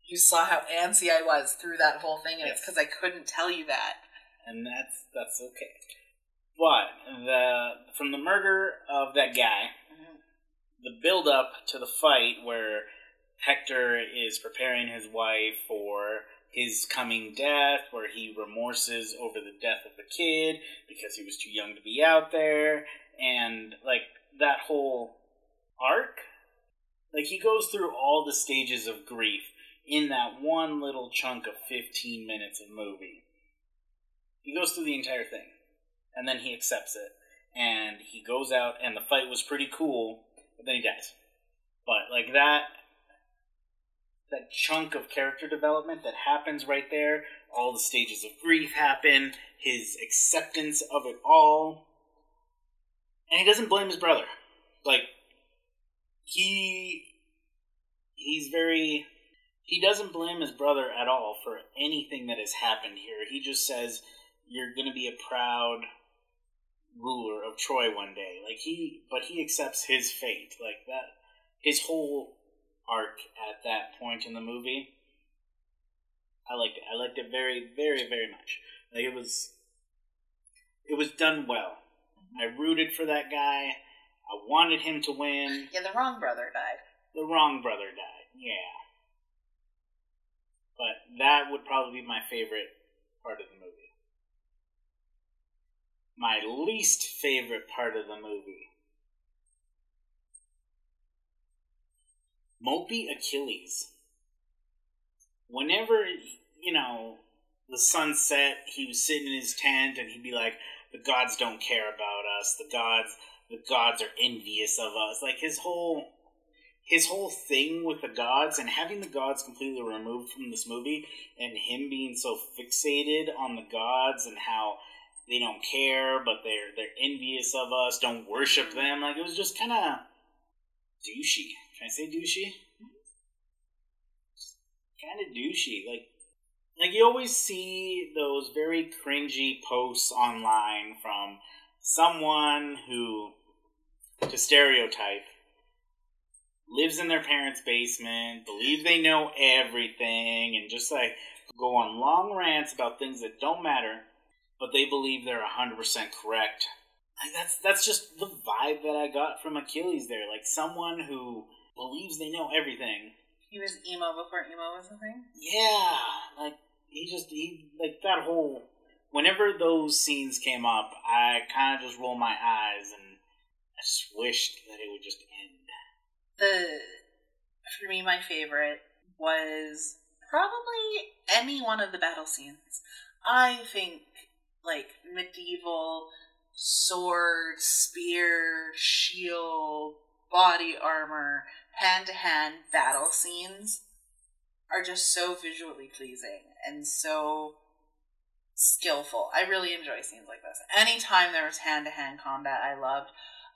you saw how antsy I was through that whole thing, and it's because I couldn't tell you that. and that's that's okay. But the from the murder of that guy, mm-hmm. the build up to the fight where Hector is preparing his wife for his coming death, where he remorses over the death of the kid because he was too young to be out there, and like that whole arc, like he goes through all the stages of grief in that one little chunk of 15 minutes of movie. He goes through the entire thing, and then he accepts it, and he goes out, and the fight was pretty cool, but then he dies. But like that, that chunk of character development that happens right there, all the stages of grief happen, his acceptance of it all, and he doesn't blame his brother. Like he, he's very, he doesn't blame his brother at all for anything that has happened here. He just says you're going to be a proud ruler of Troy one day. Like he, but he accepts his fate. Like that, his whole arc at that point in the movie. I liked it. I liked it very, very, very much. Like it was, it was done well. Mm-hmm. I rooted for that guy. I wanted him to win. Yeah, the wrong brother died. The wrong brother died. Yeah. But that would probably be my favorite part of the movie. My least favorite part of the movie. Mopey Achilles. Whenever, you know, the sun set, he was sitting in his tent and he'd be like, the gods don't care about us. The gods, the gods are envious of us. Like his whole, his whole thing with the gods and having the gods completely removed from this movie and him being so fixated on the gods and how they don't care, but they're they're envious of us. Don't worship them. Like it was just kind of douchey. Can I say douchey? Kind of douchey. Like like you always see those very cringy posts online from someone who to stereotype lives in their parents' basement, believe they know everything, and just like go on long rants about things that don't matter, but they believe they're hundred percent correct. Like that's that's just the vibe that I got from Achilles there. Like someone who believes they know everything. He was emo before emo was a thing. Yeah, like he just he like that whole. Whenever those scenes came up, I kind of just rolled my eyes and I just wished that it would just end. The for me, my favorite was probably any one of the battle scenes. I think like medieval sword, spear, shield, body armor, hand to hand battle scenes are just so visually pleasing and so skillful. I really enjoy scenes like this. Anytime there was hand to hand combat, I loved.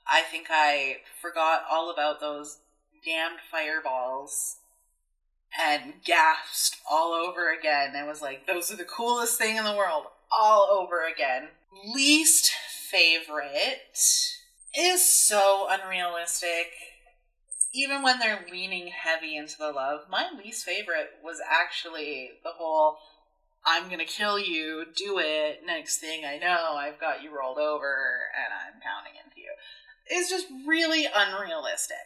I think I forgot all about those damned fireballs and gasped all over again and was like, those are the coolest thing in the world, all over again. Least favorite is so unrealistic. Even when they're leaning heavy into the love, my least favorite was actually the whole I'm gonna kill you, do it, next thing I know, I've got you rolled over and I'm pounding into you. It's just really unrealistic.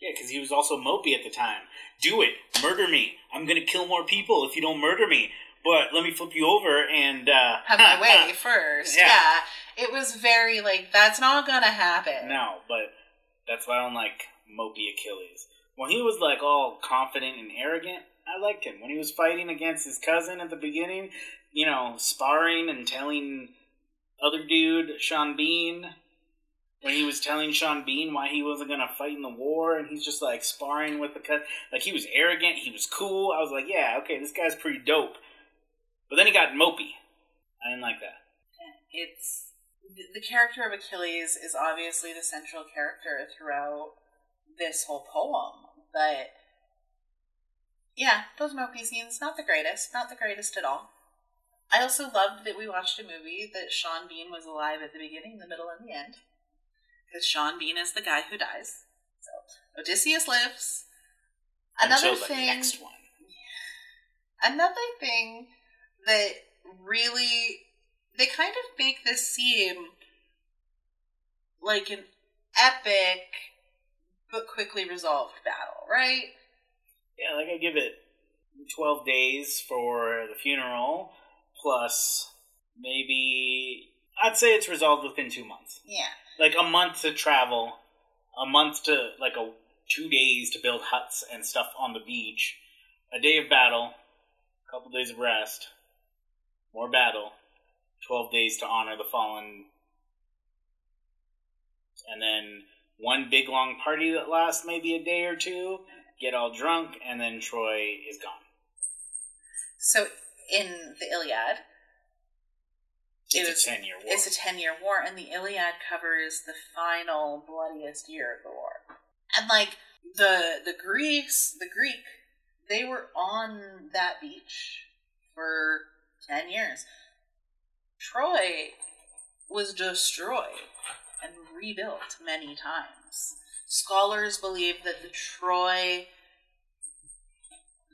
Yeah, because he was also mopey at the time. Do it, murder me. I'm gonna kill more people if you don't murder me. But let me flip you over and uh, Have my way first. Yeah. Yeah. It was very like, that's not gonna happen. No, but that's why I don't like mopey Achilles. When he was like all confident and arrogant, I liked him. When he was fighting against his cousin at the beginning, you know, sparring and telling other dude, Sean Bean, when he was telling Sean Bean why he wasn't gonna fight in the war, and he's just like sparring with the cut. Like he was arrogant, he was cool. I was like, yeah, okay, this guy's pretty dope. But then he got mopey. I didn't like that. It's the- the character of Achilles is obviously the central character throughout this whole poem, but yeah, those mopey scenes not the greatest, not the greatest at all. I also loved that we watched a movie that Sean Bean was alive at the beginning, the middle, and the end. Because Sean Bean is the guy who dies. So Odysseus lives. Another Until the thing next one. another thing that really they kind of make this seem like an epic but quickly resolved battle, right? Yeah, like I give it twelve days for the funeral, plus maybe I'd say it's resolved within two months. Yeah. Like a month to travel, a month to like a two days to build huts and stuff on the beach, a day of battle, a couple days of rest, more battle, twelve days to honor the fallen, and then one big long party that lasts maybe a day or two. Get all drunk, and then Troy is gone. So in the Iliad, it It's a ten year war. it's a 10 year war, and the Iliad covers the final bloodiest year of the war. And like the the Greeks, the Greek, They were on that beach for 10 years. Troy was destroyed and rebuilt many times. Scholars believe that the Troy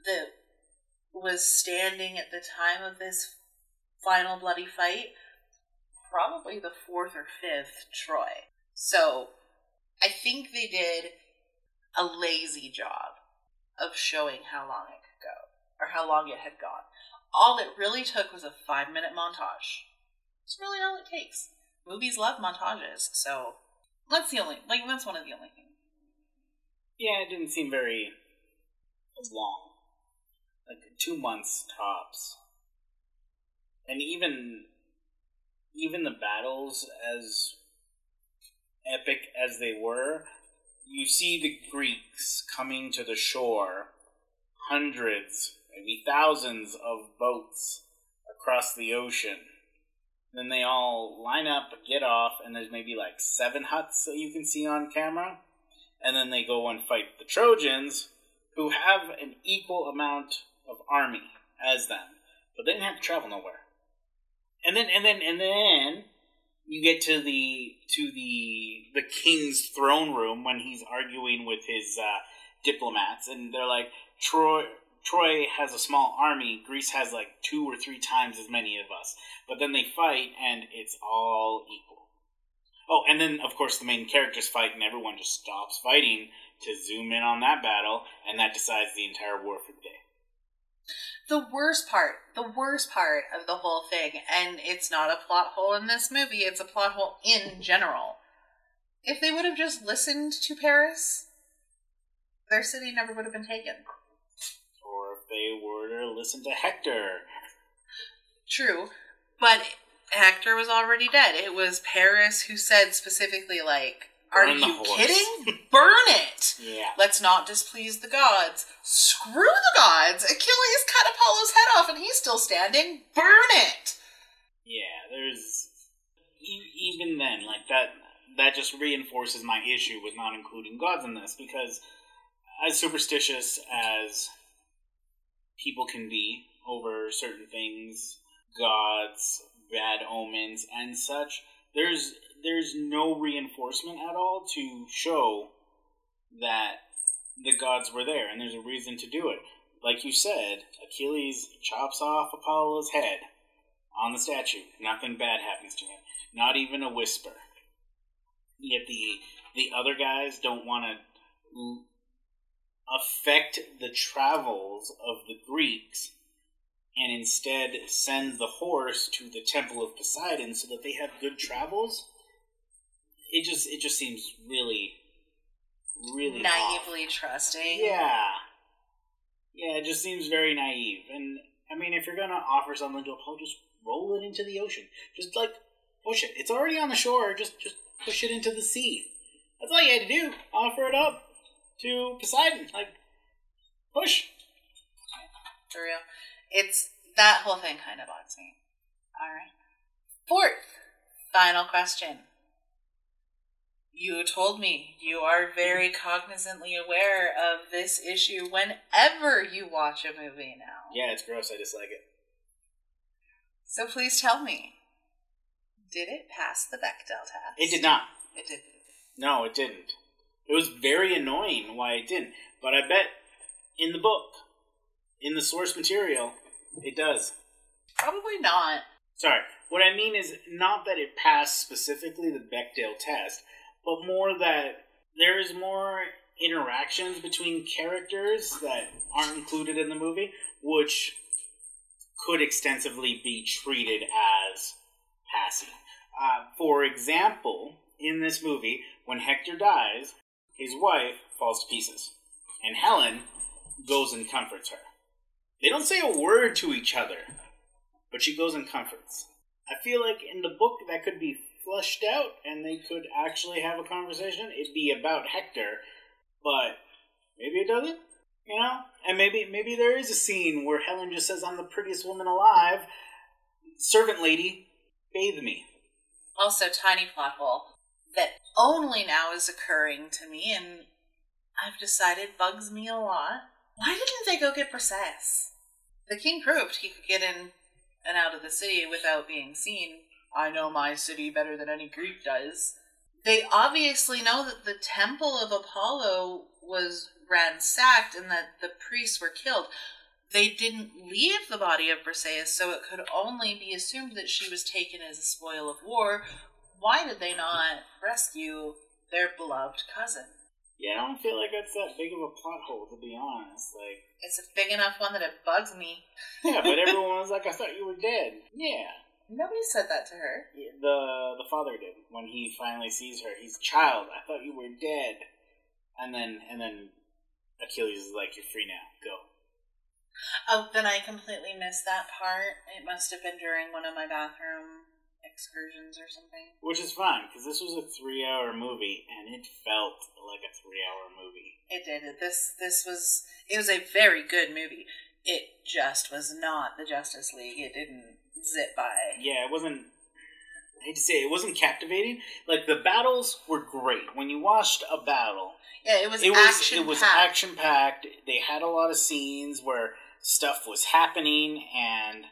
that was standing at the time of this final bloody fight probably the fourth or fifth Troy. So I think they did a lazy job of showing how long it could go or how long it had gone. All it really took was a five minute montage. It's really all it takes. Movies love montages, so that's the only like that's one of the only things. Yeah, it didn't seem very long. Like two months tops. And even even the battles as epic as they were, you see the Greeks coming to the shore, hundreds, maybe thousands of boats across the ocean. Then they all line up, get off, and there's maybe like seven huts that you can see on camera. And then they go and fight the Trojans, who have an equal amount of army as them, but they didn't have to travel nowhere. And then, and then, and then you get to the to the the king's throne room when he's arguing with his uh, diplomats, and they're like, Troy. Troy has a small army. Greece has like two or three times as many of us. But then they fight, and it's all equal. Oh, and then of course the main characters fight, and everyone just stops fighting to zoom in on that battle, and that decides the entire war for the day. The worst part, the worst part of the whole thing, and it's not a plot hole in this movie, it's a plot hole in general. If they would have just listened to Paris, their city never would have been taken. They were to listen to Hector. True, but Hector was already dead. It was Paris who said specifically, like, are Burn you horse." kidding? Burn it! Yeah. Let's not displease the gods. Screw the gods! Achilles cut Apollo's head off and he's still standing. Burn it! Yeah, there's even then like that. That just reinforces my issue with not including gods in this because, as superstitious as people can be over certain things, gods, bad omens, and such, there's there's no reinforcement at all to show that the gods were there, and there's a reason to do it. Like you said, Achilles chops off Apollo's head on the statue. Nothing bad happens to him. Not even a whisper. Yet the the other guys don't want to affect the travels of the Greeks, and instead send the horse to the temple of Poseidon so that they have good travels. It just it just seems really, really off. Naively trusting. Yeah. Yeah, it just seems very naive. And I mean, if you're gonna offer something to a Apollo, just roll it into the ocean. Just like push it. It's already on the shore. Just just push it into the sea. That's all you had to do. Offer it up to Poseidon. Like push. For real. It's that whole thing kind of bugs me. Alright. Fourth, final question. You told me you are very cognizantly aware of this issue whenever you watch a movie now. Yeah, it's gross. I dislike it. So please tell me, did it pass the Bechdel test? It did not. It didn't. No, it didn't. It was very annoying why it didn't. But I bet in the book, in the source material, it does. Probably not. Sorry. What I mean is not that it passed specifically the Bechdel test, but more that there is more interactions between characters that aren't included in the movie, which could extensively be treated as passing. Uh, for example, in this movie, when Hector dies, his wife falls to pieces, and Helen goes and comforts her. They don't say a word to each other, but she goes and comforts. I feel like in the book that could be flushed out and they could actually have a conversation. It'd be about Hector, but maybe it doesn't. You know? And maybe maybe there is a scene where Helen just says, I'm the prettiest woman alive. Servant lady, bathe me. Also, tiny plot hole that only now is occurring to me, and I've decided bugs me a lot. Why didn't they go get Briseis? The king proved he could get in and out of the city without being seen. I know my city better than any Greek does. They obviously know that the temple of Apollo was ransacked and that the priests were killed. They didn't leave the body of Briseis, so it could only be assumed that she was taken as a spoil of war. Why did they not rescue their beloved cousin? Yeah, I don't feel like that's that big of a plot hole, to be honest. Like, It's a big enough one that it bugs me. yeah, but everyone was like, I thought you were dead. Yeah. Nobody said that to her. The the father did when he finally sees her. He's child. I thought you were dead. And then and then Achilles is like, "You're free now. Go." Oh, then I completely missed that part. It must have been during one of my bathroom excursions or something. Which is fine because this was a three-hour movie and it felt like a three-hour movie. It did. This this was it was a very good movie. It just was not the Justice League. It didn't zip by. Yeah, it wasn't. I hate to say it, wasn't captivating. Like the battles were great. When you watched a battle, Yeah, it was it was it was action packed. They had a lot of scenes where stuff was happening and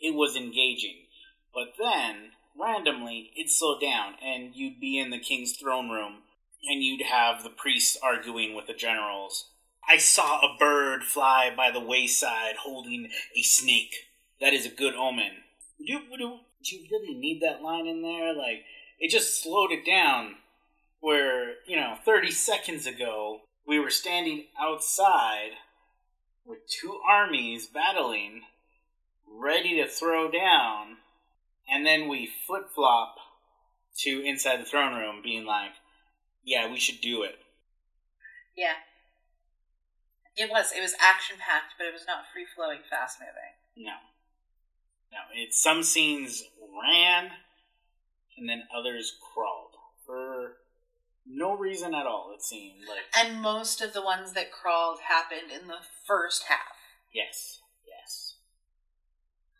it was engaging. But then randomly it'd slow down and you'd be in the king's throne room and you'd have the priests arguing with the generals. I saw a bird fly by the wayside holding a snake. That is a good omen. Do, do, do you really need that line in there? Like, it just slowed it down where, you know, 30 seconds ago, we were standing outside with two armies battling, ready to throw down, and then we flip flop to inside the throne room, being like, yeah, we should do it. Yeah. It was. It was action packed, but it was not free flowing, fast moving. No. No, it, some scenes ran, and then others crawled. For no reason at all, it seemed. Like, And most of the ones that crawled happened in the first half. yes, yes.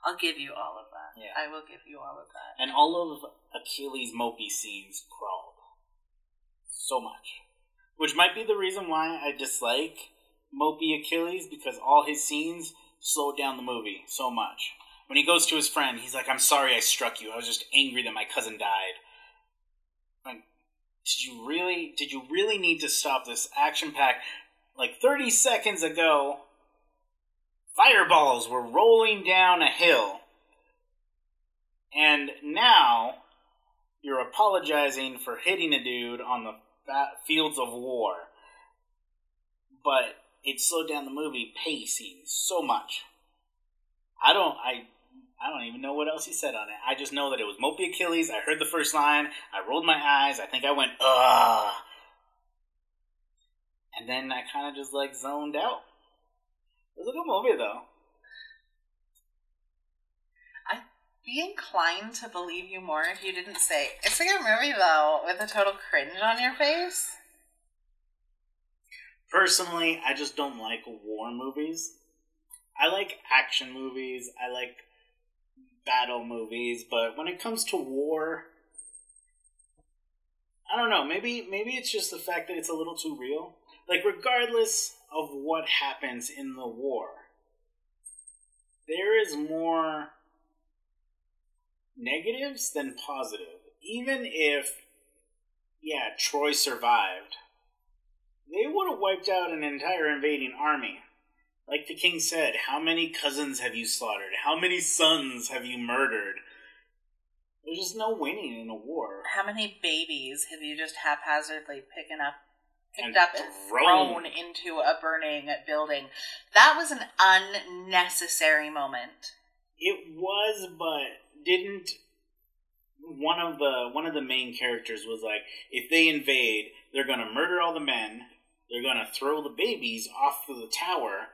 I'll give you all of that. Yeah. I will give you all of that. And all of Achilles' mopey scenes crawled. So much. Which might be the reason why I dislike mopey Achilles, because all his scenes slowed down the movie so much. When he goes to his friend, he's like, I'm sorry I struck you. I was just angry that my cousin died. Like, did you really did you really need to stop this action pack? Like 30 seconds ago, fireballs were rolling down a hill. And now you're apologizing for hitting a dude on the fields of war. But it slowed down the movie pacing so much. I don't I I don't even know what else he said on it. I just know that it was Mopey Achilles. I heard the first line. I rolled my eyes. I think I went, ugh. And then I kind of just like zoned out. It was a good movie though. I'd be inclined to believe you more if you didn't say, it's a good movie though, with a total cringe on your face. Personally, I just don't like war movies. I like action movies. I like battle movies, but when it comes to war, I don't know. Maybe maybe it's just the fact that it's a little too real. Like regardless of what happens in the war, there is more negatives than positive. Even if yeah, Troy survived they would have wiped out an entire invading army. Like the king said, how many cousins have you slaughtered? How many sons have you murdered? There's just no winning in a war. How many babies have you just haphazardly picking up, picked And up and thrown. thrown into a burning building? That was an unnecessary moment. It was, but didn't one of the one of the main characters was like, if they invade, they're gonna murder all the men, they're gonna throw the babies off of the tower,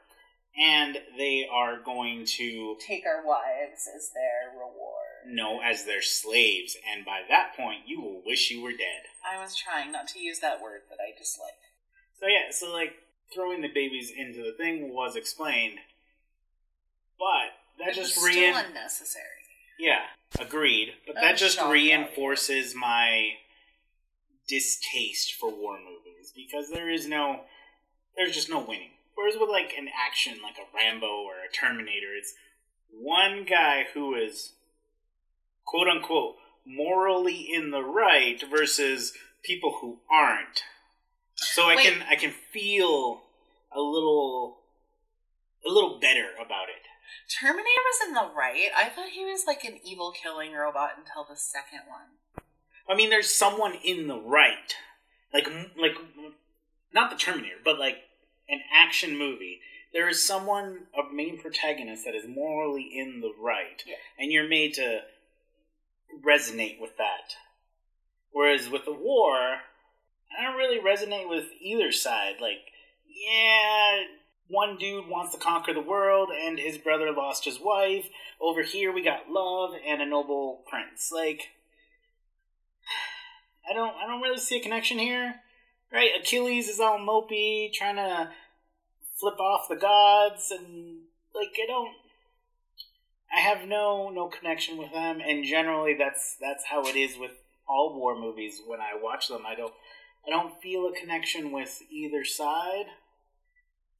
and they are going to Take our wives as their reward. Know as their slaves, and by that point, you will wish you were dead. I was trying not to use that word that I dislike. So yeah, so like throwing the babies into the thing was explained, but that It just rein still unnecessary. yeah agreed, but That just reinforces my distaste for war movies because there is no there's just no winning. whereas with like an action like a Rambo or a Terminator, it's one guy who is quote unquote morally in the right versus people who aren't. So I Wait. can I can feel a little a little better about it. Terminator was in the right. I thought he was like an evil killing robot until the second one. I mean, there's someone in the right, like like not the Terminator, but like an action movie. There is someone, a main protagonist that is morally in the right, Yeah. and you're made to resonate with that. Whereas with the war, I don't really resonate with either side. Like, yeah, one dude wants to conquer the world, and his brother lost his wife. Over here, we got love and a noble prince. Like, I don't I don't really see a connection here. Right? Achilles is all mopey, trying to flip off the gods and like I don't I have no no connection with them and generally that's that's how it is with all war movies when I watch them. I don't I don't feel a connection with either side.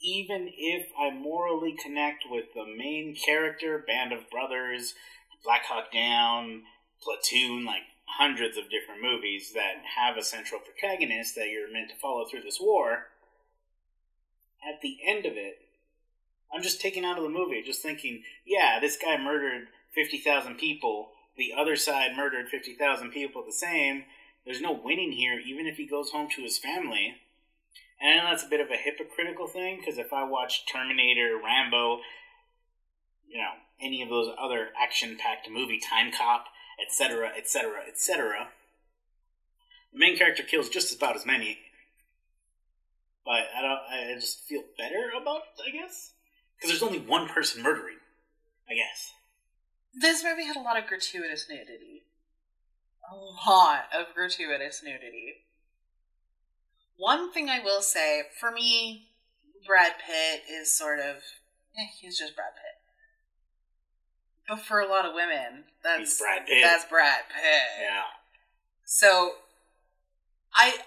Even if I morally connect with the main character, Band of Brothers, Black Hawk Down, Platoon, like hundreds of different movies that have a central protagonist that you're meant to follow through this war. At the end of it, I'm just taken out of the movie, just thinking, yeah, this guy murdered 50,000 people, the other side murdered 50,000 people the same. There's no winning here, even if he goes home to his family. And I know that's a bit of a hypocritical thing, because if I watch Terminator, Rambo, you know, any of those other action packed movie, Time Cop, etc., etc., etc., the main character kills just about as many. But I don't. I just feel better about it, I guess, because there's only one person murdering. I guess. This movie had a lot of gratuitous nudity. A lot of gratuitous nudity. One thing I will say, for me, Brad Pitt is sort of. Eh, he's just Brad Pitt. But for a lot of women, that's He's Brad Pitt. That's Brad Pitt. Yeah. So, I,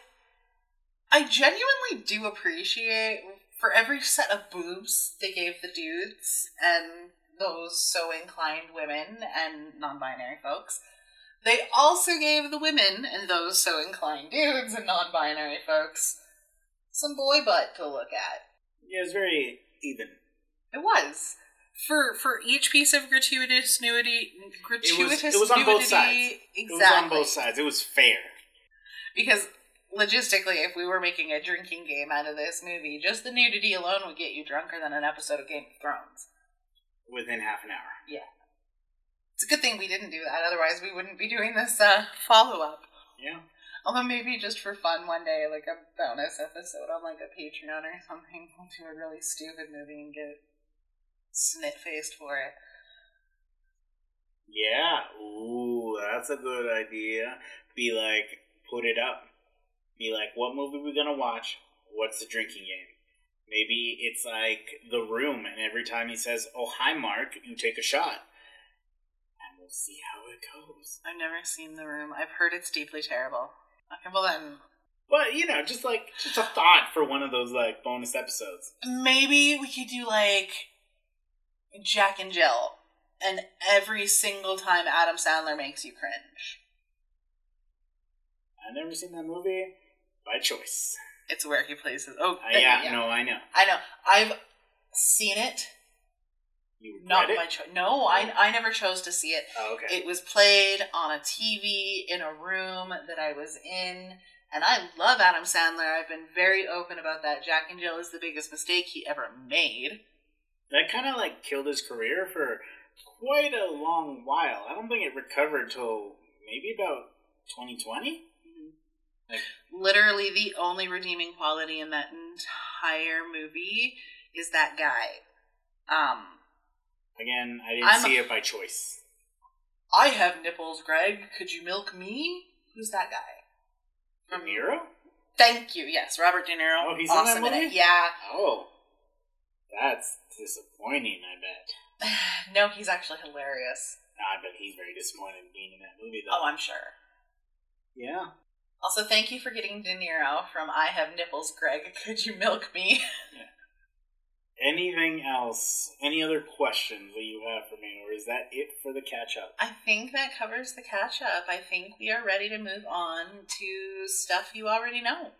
I genuinely do appreciate for every set of boobs they gave the dudes and those so inclined women and non-binary folks. They also gave the women and those so inclined dudes and non-binary folks some boy butt to look at. Yeah, it was very even. It was. For for each piece of gratuitous nudity, gratuitous it was on both nudity, sides. exactly. It was on both sides. It was fair. Because logistically, if we were making a drinking game out of this movie, just the nudity alone would get you drunker than an episode of Game of Thrones. Within half an hour. Yeah. It's a good thing we didn't do that, otherwise we wouldn't be doing this uh, follow up. Yeah. Although maybe just for fun one day, like a bonus episode on like a Patreon or something, we'll do a really stupid movie and get snit faced for it. Yeah. Ooh, that's a good idea. Be like, put it up. Be like, what movie we gonna watch? What's the drinking game? Maybe it's like The Room, and every time he says, "Oh hi, Mark," you take a shot, and we'll see how it goes. I've never seen The Room. I've heard it's deeply terrible. Okay, well then, But you know, just like just a thought for one of those like bonus episodes. maybe we could do like Jack and Jill, and every single time Adam Sandler makes you cringe. I've never seen that movie by choice. It's where he plays his. Oh, Uh, yeah, no, I know. I know. I've seen it, You not by choice. No, I I never chose to see it. Oh, okay. It was played on a TV in a room that I was in, and I love Adam Sandler. I've been very open about that. Jack and Jill is the biggest mistake he ever made. that kind of like killed his career for quite a long while. I don't think it recovered till maybe about 2020. Like, Literally, the only redeeming quality in that entire movie is that guy. Um, again, I didn't I'm- see it by choice. I have nipples, Greg. Could you milk me? Who's that guy? From Nero? Thank you. Yes, Robert De Niro. Oh, he's in that in it. movie? Yeah. Oh, that's disappointing. I bet. no, he's actually hilarious. I bet he's very disappointed being in that movie, though. Oh, I'm sure. yeah. Also, thank you for getting De Niro from I Have Nipples, Greg. Could you milk me? Anything else? Any other questions that you have for me, or is that it for the catch up? I think that covers the catch up. I think we are ready to move on to stuff you already know.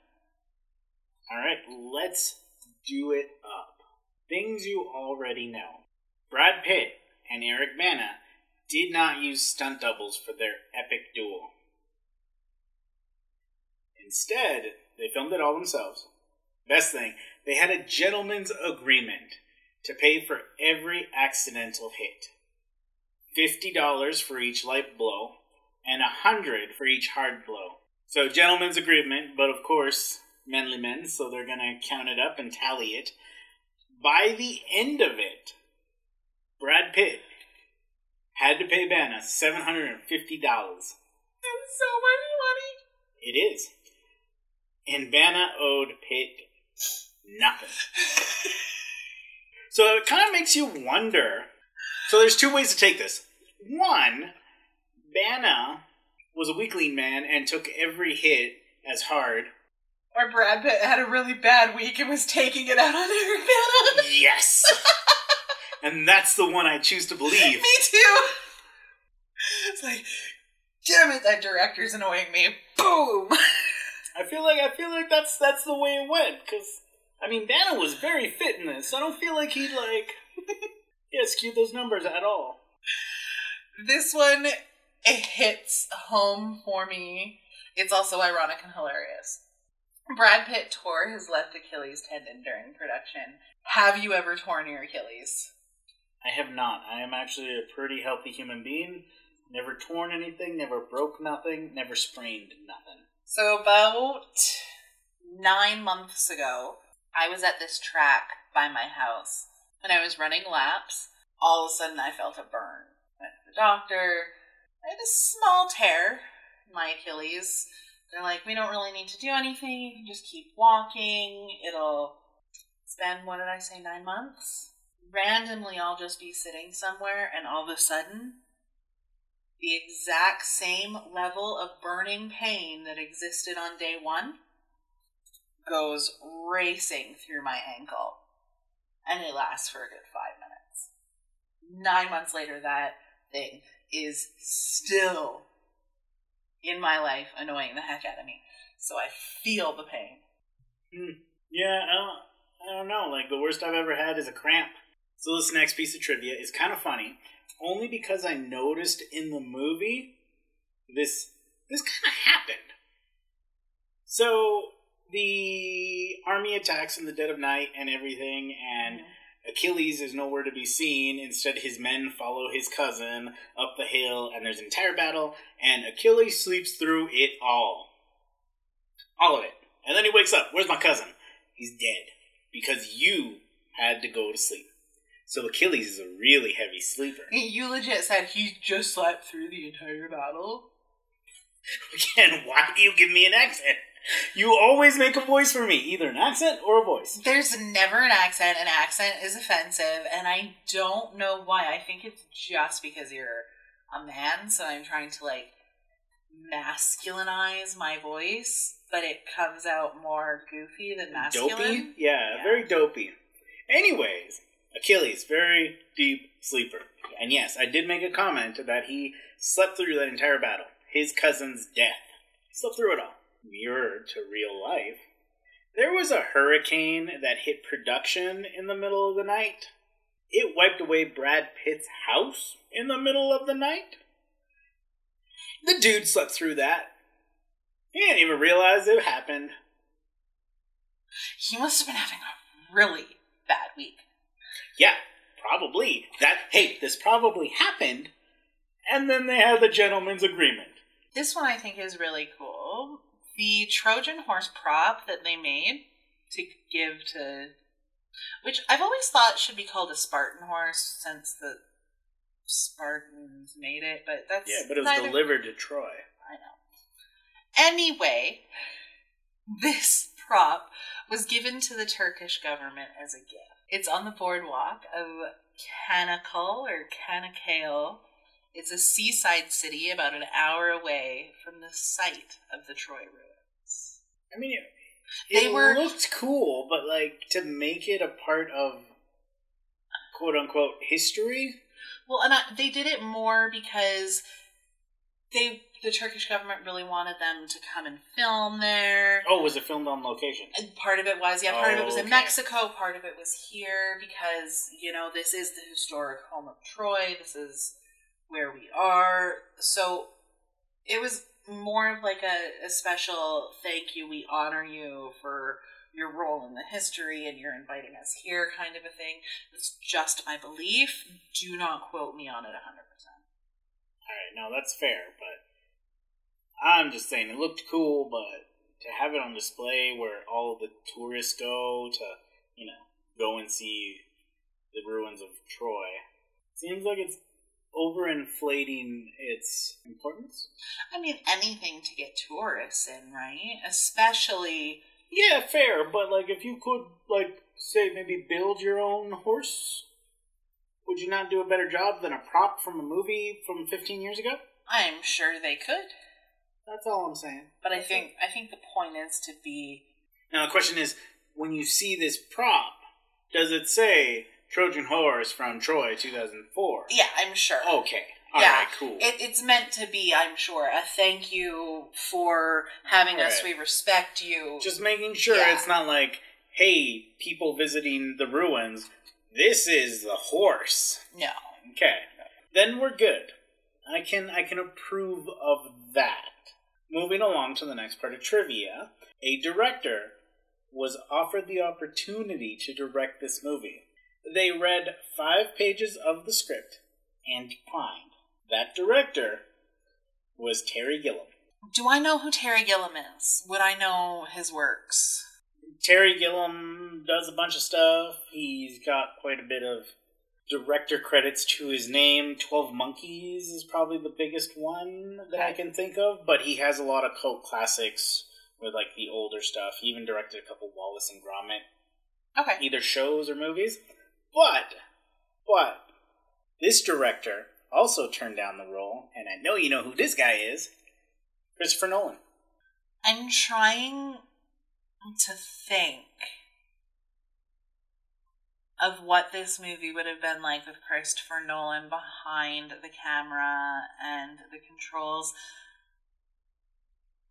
All right, let's do it up. Things you already know. Brad Pitt and Eric Bana did not use stunt doubles for their epic duel. Instead, they filmed it all themselves. Best thing, they had a gentleman's agreement to pay for every accidental hit. $50 for each light blow, and a 100 for each hard blow. So, gentleman's agreement, but of course, manly men, so they're gonna count it up and tally it. By the end of it, Brad Pitt had to pay Bana $750. That's so much money. It is. And Bana owed Pitt nothing. so it kind of makes you wonder. So there's two ways to take this. One, Bana was a weakling man and took every hit as hard. Or Brad Pitt had a really bad week and was taking it out on Eric Bana. Yes! and that's the one I choose to believe. me too. It's like, damn it, that director's annoying me. Boom. I feel like I feel like that's that's the way it went because I mean Bana was very fit in this. I don't feel like he'd like yeah skewed those numbers at all. This one it hits home for me. It's also ironic and hilarious. Brad Pitt tore his left Achilles tendon during production. Have you ever torn your Achilles? I have not. I am actually a pretty healthy human being. Never torn anything, never broke nothing, never sprained nothing. So about nine months ago, I was at this track by my house and I was running laps. All of a sudden, I felt a burn. Went to the doctor. I had a small tear in my Achilles. They're like, we don't really need to do anything. You can just keep walking. It'll spend, what did I say, nine months? Randomly, I'll just be sitting somewhere and all of a sudden, the exact same level of burning pain that existed on day one goes racing through my ankle. And it lasts for a good five minutes. Nine months later, that thing is still in my life annoying the heck out of me. So I feel the pain. Hmm. Yeah, I don't, I don't know. Like, the worst I've ever had is a cramp. So, this next piece of trivia is kind of funny, only because I noticed in the movie this this kind of happened. So, the army attacks in the dead of night and everything, and mm-hmm. Achilles is nowhere to be seen. Instead, his men follow his cousin up the hill, and there's an entire battle, and Achilles sleeps through it all. All of it. And then he wakes up. Where's my cousin? He's dead. Because you had to go to sleep. So Achilles is a really heavy sleeper. You legit said he just slept through the entire battle. Again, why do you give me an accent? You always make a voice for me, either an accent or a voice. There's never an accent. An accent is offensive, and I don't know why. I think it's just because you're a man, so I'm trying to like masculinize my voice, but it comes out more goofy than masculine. Dopey? Yeah, Yeah. very dopey. Anyways, Achilles, very deep sleeper. And yes, I did make a comment that he slept through that entire battle. His cousin's death. Slept through it all. Mirror to real life. There was a hurricane that hit production in the middle of the night. It wiped away Brad Pitt's house in the middle of the night. The dude slept through that. He didn't even realize it happened. He must have been having a really bad week. Yeah, probably. That hey, this probably happened. And then they had the gentleman's agreement. This one I think is really cool. The Trojan horse prop that they made to give to which I've always thought should be called a Spartan horse since the Spartans made it, but that's Yeah, but it was neither- delivered to Troy. I know. Anyway, this prop was given to the Turkish government as a gift. It's on the boardwalk of Kanakal or Kanakale. It's a seaside city about an hour away from the site of the Troy ruins. I mean, it, They it were- looked cool, but like to make it a part of quote unquote history. Well, and I, they did it more because they the Turkish government really wanted them to come and film there. Oh, was it filmed on location? And part of it was, yeah, part of it was Oh, in. Mexico, part of it was here because, you know, this is the historic home of Troy. This is where we are. So it was more of like a, a special thank you, we honor you for your role in the history and you're inviting us here kind of a thing. It's just my belief. Do not quote me on it 100%. All right, no, that's fair, but I'm just saying it looked cool, but to have it on display where all of the tourists go to, you know, go and see the ruins of Troy seems like it's overinflating its importance. I mean, anything to get tourists in, right? Especially Yeah, fair, but like if you could like say maybe build your own horse, would you not do a better job than a prop from a movie from 15 years ago? I'm sure they could. That's all I'm saying. But I think I think the point is to be Now the question is, when you see this prop, does it say Trojan horse from Troy 2004? yeah, I'm sure. Okay. All right. Yeah. Cool. It, it's meant to be, I'm sure, a thank you for having us. We respect you. Just making sure Yeah. it's not like, hey, people visiting the ruins, this is the horse. no. Okay. Then we're good. I can I can approve of that. Moving along to the next part of trivia, a director was offered the opportunity to direct this movie. They read five pages of the script and declined. That director was Terry Gilliam. Do I know who Terry Gilliam is? Would I know his works? Terry Gilliam does a bunch of stuff. He's got quite a bit of director credits to his name. Twelve Monkeys is probably the biggest one that I can think of, but he has a lot of cult classics with like the older stuff. He even directed a couple Wallace and Gromit, Okay. either shows or movies. But, but this director also turned down the role, and I know you know who this guy is, Christopher Nolan. I'm trying to think of what this movie would have been like with Christopher Nolan behind the camera and the controls.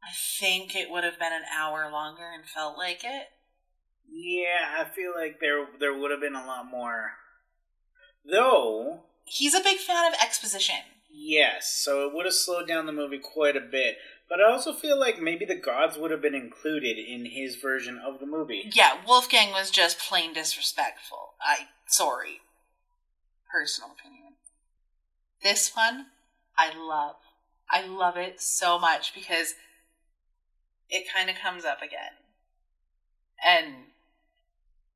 I think it would have been an hour longer and felt like it. Yeah, I feel like there there would have been a lot more. Though, He's a big fan of exposition. yes, so it would have slowed down the movie quite a bit. But I also feel like maybe the gods would have been included in his version of the movie. Yeah, Wolfgang was just plain disrespectful. I sorry. Personal opinion. This one I love. I love it so much because it kind of comes up again. And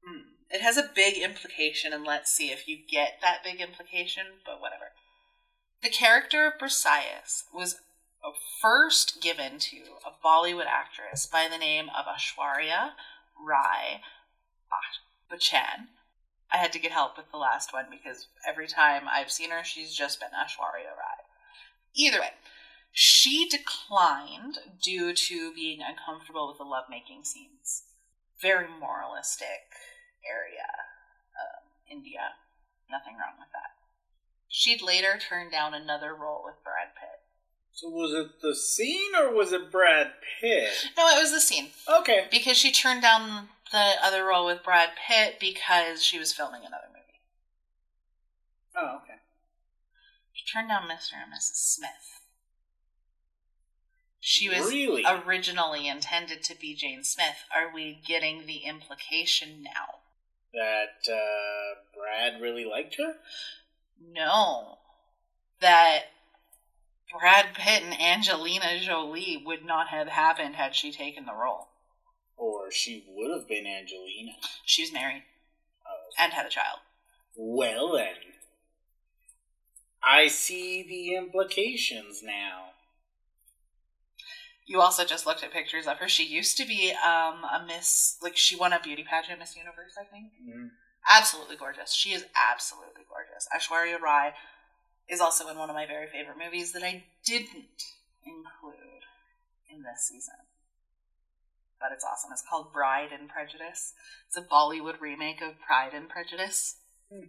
hmm, it has a big implication and let's see if you get that big implication, but whatever. The character of Briseis was first given to a Bollywood actress by the name of Aishwarya Rai Bachchan. I had to get help with the last one because every time I've seen her, she's just been Ashwarya Rai. Either way, she declined due to being uncomfortable with the lovemaking scenes. Very moralistic area, um, India. Nothing wrong with that. She'd later turn down another role with Brad Pitt. So was it the scene or was it Brad Pitt? No, it was the scene. Okay. Because she turned down the other role with Brad Pitt because she was filming another movie. Oh, okay. She turned down Mr. and Mrs. Smith. She was Really? originally intended to be Jane Smith. Are we getting the implication now? That uh, Brad really liked her? No. That Brad Pitt and Angelina Jolie would not have happened had she taken the role. Or she would have been Angelina? She's married Oh. and had a child. Well then. I see the implications now. You also just looked at pictures of her. She used to be um, a Miss, like she won a beauty pageant, Miss Universe, I think. Mhm. Absolutely gorgeous. She is absolutely gorgeous. Aishwarya Rai is also in one of my very favorite movies that I didn't include in this season. But it's awesome. It's called Bride and Prejudice. It's a Bollywood remake of Pride and Prejudice. Hmm.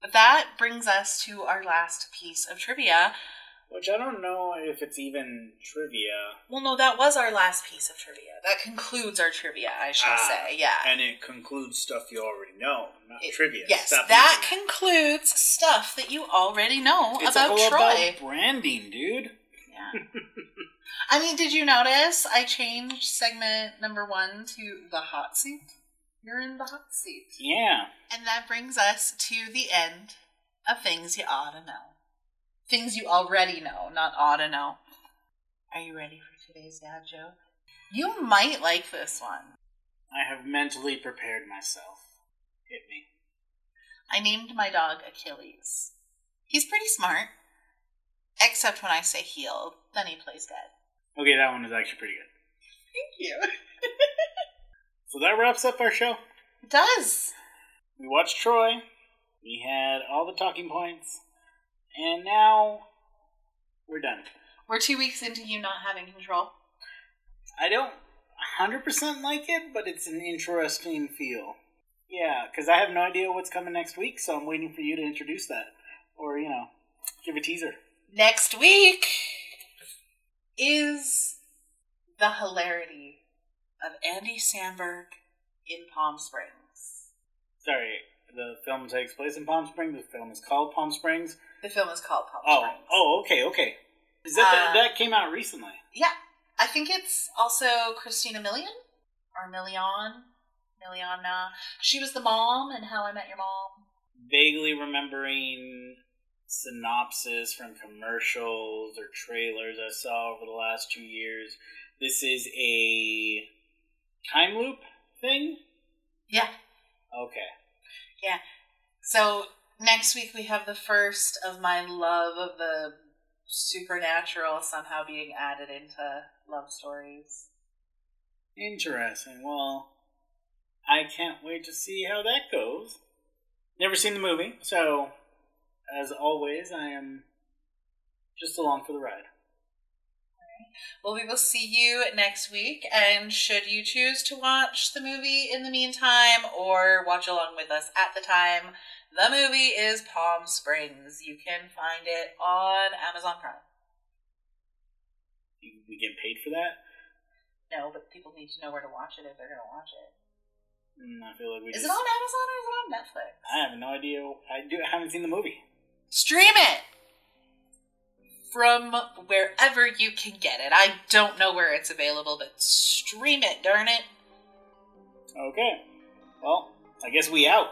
But that brings us to our last piece of trivia. Which I don't know if it's even trivia. Well, no, that was our last piece of trivia. That concludes our trivia, I should Ah, say. Yeah. And it concludes stuff you already know, not It- trivia. Yes, that concludes stuff that you already know It's about all Troy. about branding, dude. Yeah. I mean, did you notice I changed segment number one to the hot seat? You're in the hot seat. Yeah. And that brings us to the end of things you ought to know. Things you already know, not ought to know. Are you ready for today's dad joke? You might like this one. I have mentally prepared myself. Hit me. I named my dog Achilles. He's pretty smart, except when I say healed, then he plays dead. Okay, that one is actually pretty good. Thank you. So that wraps up our show. It does. We watched Troy. We had all the talking points. And now we're done. We're two weeks into you not having control. I don't 100% like it, but it's an interesting feel. Yeah, because I have no idea what's coming next week, so I'm waiting for you to introduce that. Or, you know, give a teaser. Next week is the hilarity of Andy Samberg in Palm Springs. Sorry, the film takes place in Palm Springs. The film is called Palm Springs. The film is called Palm Oh, Springs. oh, okay, okay. Is that Uh, that came out recently? Yeah, I think it's also Christina Milian or Milian. Miliana. She was the mom in How I Met Your Mom. Vaguely remembering synopsis from commercials or trailers I saw over the last two years. This is a time loop thing. Yeah. Okay. Yeah. So next week we have the first of my love of the supernatural somehow being added into love stories. Interesting. Well, I can't wait to see how that goes. Never seen the movie, so as always, I am just along for the ride. Well, we will see you next week. And should you choose to watch the movie in the meantime or watch along with us at the time, the movie is Palm Springs. You can find it on Amazon Prime. You- We get paid for that? No, but people need to know where to watch it if they're going to watch it. Mm, I feel like we Is just. it on Amazon or is it on Netflix? I have no idea. I do. I haven't seen the movie. Stream it from wherever you can get it. I don't know where it's available, but stream it, darn it. Okay. Well, I guess we out.